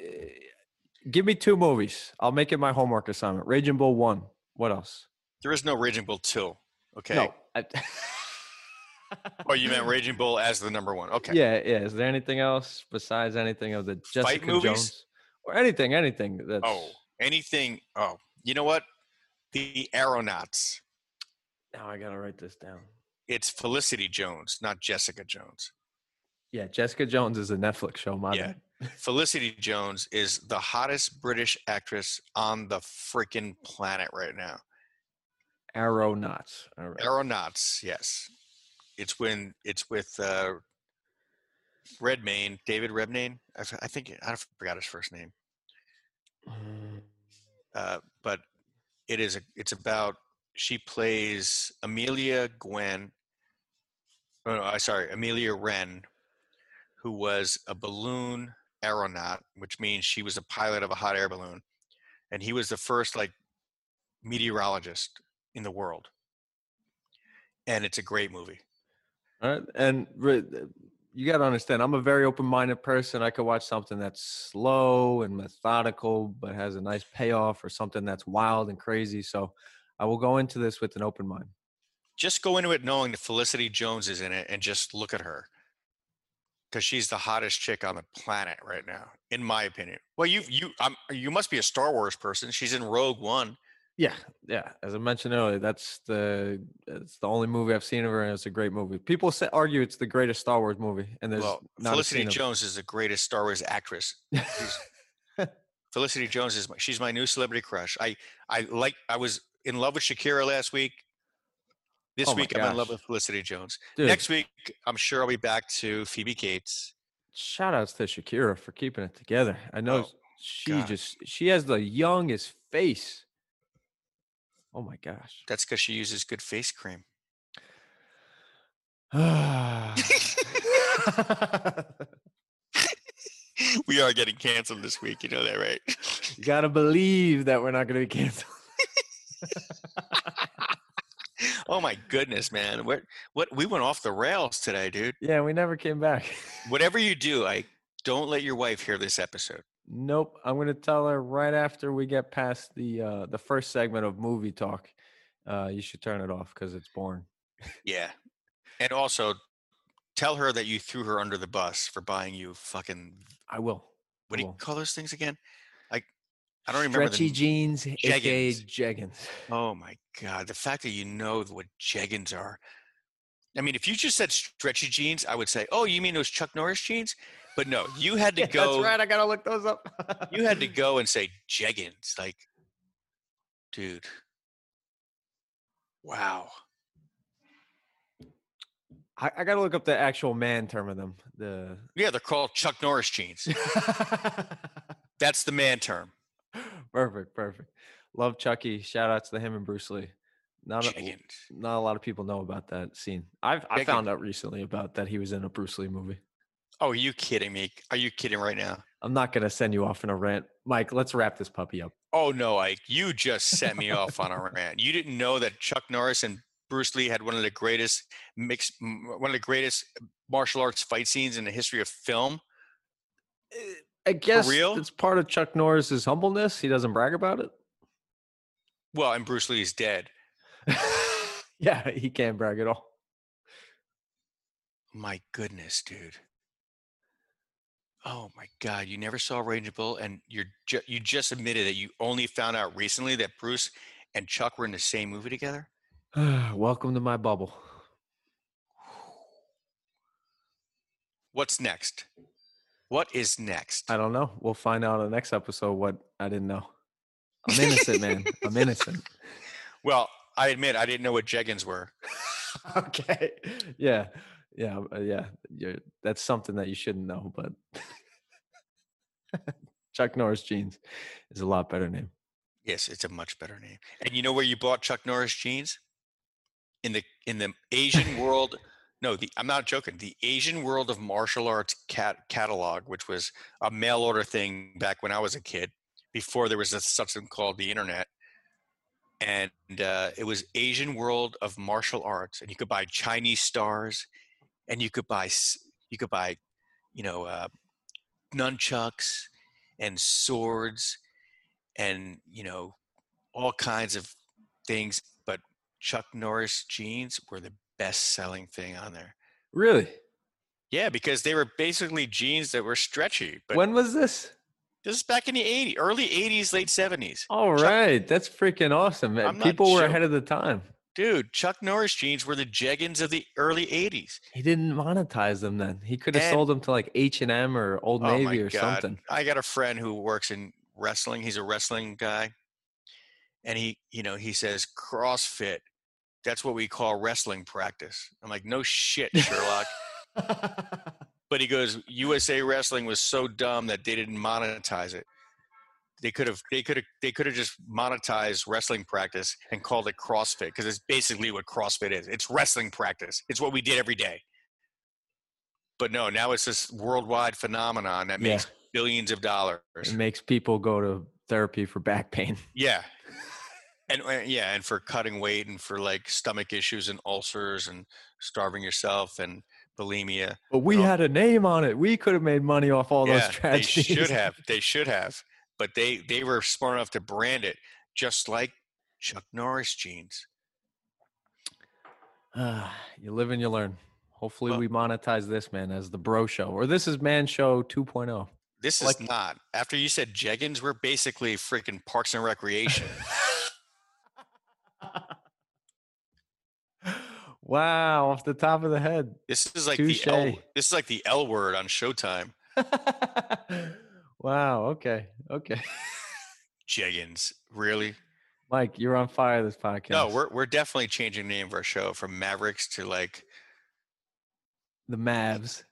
give me two movies. I'll make it my homework assignment. Raging Bull one. What else? There is no Raging Bull two. Okay. No. I, oh, you meant Raging Bull as the number one? Okay. Yeah, yeah. Is there anything else besides anything of the Jessica movies? Jones or anything, anything that's Oh, anything. Oh, you know what? The Aeronauts. Now I gotta write this down. It's Felicity Jones, not Jessica Jones. Yeah, Jessica Jones is a Netflix show. My Yeah. Felicity Jones is the hottest British actress on the freaking planet right now. Aeronauts. All right. Aeronauts, yes. It's when it's with uh, Redmayne, David Redmayne. I, f- I think I forgot his first name, Mm, uh, but it is a. It's about she plays Amelia Gwen. Oh, no, I sorry, Amelia Wren, who was a balloon aeronaut, which means she was a pilot of a hot air balloon, and he was the first like meteorologist in the world. And it's a great movie. All right. And you got to understand, I'm a very open minded person. I could watch something that's slow and methodical, but has a nice payoff, or something that's wild and crazy. So I will go into this with an open mind. just go into it knowing that Felicity Jones is in it and just look at her. Because she's the hottest chick on the planet right now, in my opinion. Well, you you um, you must be a Star Wars person. She's in Rogue One. Yeah, yeah. As I mentioned earlier, that's the it's the only movie I've seen of her, and it's a great movie. People say, argue it's the greatest Star Wars movie, and there's well, Felicity Jones is the greatest Star Wars actress. She's- Felicity Jones is my, she's my new celebrity crush. I I like I was in love with Shakira last week. This Oh week I'm in love with Felicity Jones. Dude, Next week I'm sure I'll be back to Phoebe Cates. shout outs to Shakira for keeping it together. I know Oh, she God. just she has the youngest face. Oh my gosh. That's because she uses good face cream. we are getting canceled this week. You know that, right? you gotta believe that we're not gonna be canceled. oh my goodness, man! What what we went off the rails today, dude. yeah, we never came back. Whatever you do, I don't let your wife hear this episode. Nope. I'm gonna tell her right after we get past the uh the first segment of movie talk. Uh you should turn it off because it's boring. Yeah, and also tell her that you threw her under the bus for buying you fucking I will. what do you call those things again? Like I don't remember Stretchy the. jeans, aka Jeggings. jeggings. Oh my god, the fact that you know what jeggings are. I mean, if you just said stretchy jeans, I would say, "Oh, you mean those Chuck Norris jeans?" But no, you had to Yeah, go. That's right. I gotta look those up. You had to go and say jeggings, like, dude. Wow. I, I gotta look up the actual man term of them. The Yeah, they're called Chuck Norris jeans. That's the man term. perfect, perfect. Love Chucky. Shout outs to him and Bruce Lee. Not a, Jeggings. not a lot of people know about that scene. I've I Jeggings. found out recently about that he was in a Bruce Lee movie. Oh, are you kidding me? Are you kidding right now? I'm not gonna send you off in a rant, Mike. Let's wrap this puppy up. Oh no, Ike, you just set me off on a rant. You didn't know that Chuck Norris and Bruce Lee had one of the greatest mix, one of the greatest martial arts fight scenes in the history of film. Eh, I guess real? it's part of Chuck Norris's humbleness. He doesn't brag about it. Well, and Bruce Lee is dead. yeah, he can't brag at all. My goodness, dude. Oh my God! You never saw Raging Bull, and you're ju- you just admitted that you only found out recently that Bruce and Chuck were in the same movie together. Welcome to my bubble. What's next? What is next? I don't know. We'll find out in the next episode what I didn't know. I'm innocent, man. I'm innocent. Well, I admit I didn't know what jeggings were. okay. Yeah. Yeah. uh, Yeah. That's something that you shouldn't know, but Chuck Norris jeans is a lot better name. Yes, it's a much better name. And you know where you bought Chuck Norris jeans? In the in the Asian world. No, the I'm not joking. The Asian World of Martial Arts cat, catalog, which was a mail order thing back when I was a kid, before there was a, such thing called the internet. And uh, it was Asian World of Martial Arts, and you could buy Chinese stars, and you could buy you could buy, you know, uh, nunchucks and swords and you know all kinds of things but chuck norris jeans were the best selling thing on there. Really? Yeah, because they were basically jeans that were stretchy. But when was this? This is back in the 80s, early 80s, late 70s. All Chuck- right, that's freaking awesome. man. People were ahead of the time. Dude, Chuck Norris jeans were the jeggings of the early 80s. He didn't monetize them then. He could have And- sold them to like H and M or Old Oh Navy or God. something. I got a friend who works in wrestling. He's a wrestling guy. And he, you know, he says CrossFit. That's what we call wrestling practice. I'm like, no shit, Sherlock. but he goes, USA Wrestling was so dumb that they didn't monetize it. They could have, they could have, they could have just monetized wrestling practice and called it CrossFit because it's basically what CrossFit is. It's wrestling practice. It's what we did every day. But no, now it's this worldwide phenomenon that Yeah. makes billions of dollars. It makes people go to therapy for back pain. Yeah. And uh, yeah, and for cutting weight and for like stomach issues and ulcers and starving yourself and bulimia. But we had a name on it. We could have made money off all yeah, those tragedies. They should have. They should have. But they they were smart enough to brand it just like Chuck Norris jeans. Ah, you live and you learn. Hopefully, Well- we monetize this, man, as the bro show, or this is man show oh. 2.0. This is Like- not. After you said jeggings, we're basically freaking Parks and Recreation. wow, off the top of the head. This is like the L, this is like the L word on Showtime. wow. Okay. Okay. Jeggings, really? Mike, you're on fire this podcast. No, we're we're definitely changing the name of our show from Mavericks to like the Mavs.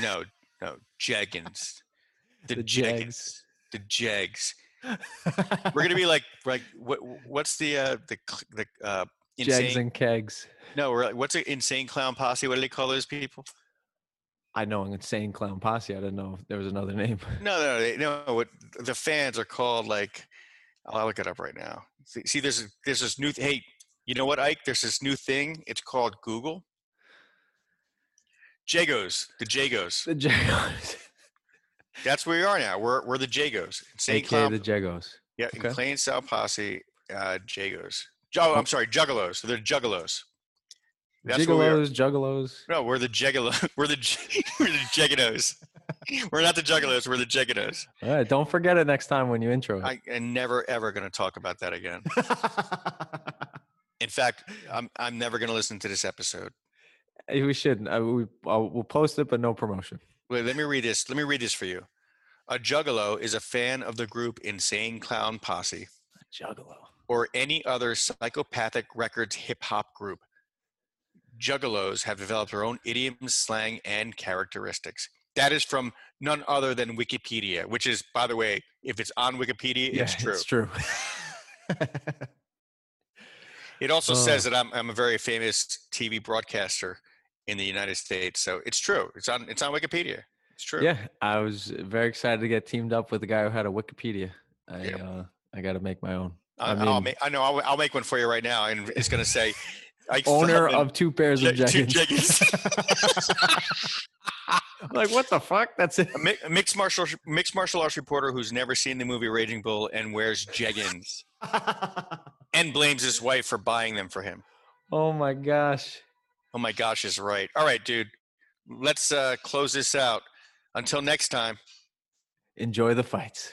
no no Jeggins, the, The Jeggins, the Jegs. We're gonna be like like what what's the uh the the uh insane Jegs and kegs. no we're like what's an insane clown posse? What do they call those people? I know an insane clown posse. I didn't know if there was another name. No no they, no what the fans are called like I'll look it up right now. See, see there's there's this new th- hey you know what Ike there's this new thing it's called Google. Jagos, the Jagos. The Jagos. That's where we are now. We're we're the Jagos. Insane clown the Jagos. Yeah, Okay. in Plain South Posse, uh, Jagos. Oh, I'm sorry, Juggalos. They're Juggalos. That's we. Gigolos, Juggalos. No, we're the Juggalos. We're the we're the Juggalos. we're not the Juggalos. We're the Juggalos. All right, don't forget it next time when you intro it. I am never ever going to talk about that again. In fact, I'm I'm never going to listen to this episode. We should. Uh, we, uh, we'll post it, but no promotion. Wait, let me read this. Let me read this for you. A Juggalo is a fan of the group Insane Clown Posse. Juggalo. or any other psychopathic records hip hop group. Juggalos have developed their own idioms, slang, and characteristics. That is from none other than Wikipedia, which is, by the way, if it's on Wikipedia, it's true. It's true. It also Oh. says that I'm, I'm a very famous TV broadcaster in the United States, so it's true. It's on it's on Wikipedia. It's true. yeah, I was very excited to get teamed up with the guy who had a Wikipedia. I Yeah. uh, I got to make my own. I, I I will make, I know. I'll, I'll make one for you right now, and it's going to say, Ike Owner of two pairs of Je- two jeggings. jeggings. like what the fuck? That's it. a a mixed martial mixed martial arts reporter who's never seen the movie Raging Bull and wears jeggings and blames his wife for buying them for him. oh my gosh. Oh my gosh, is right. All right, dude. Let's uh, close this out. Until next time. Enjoy the fights.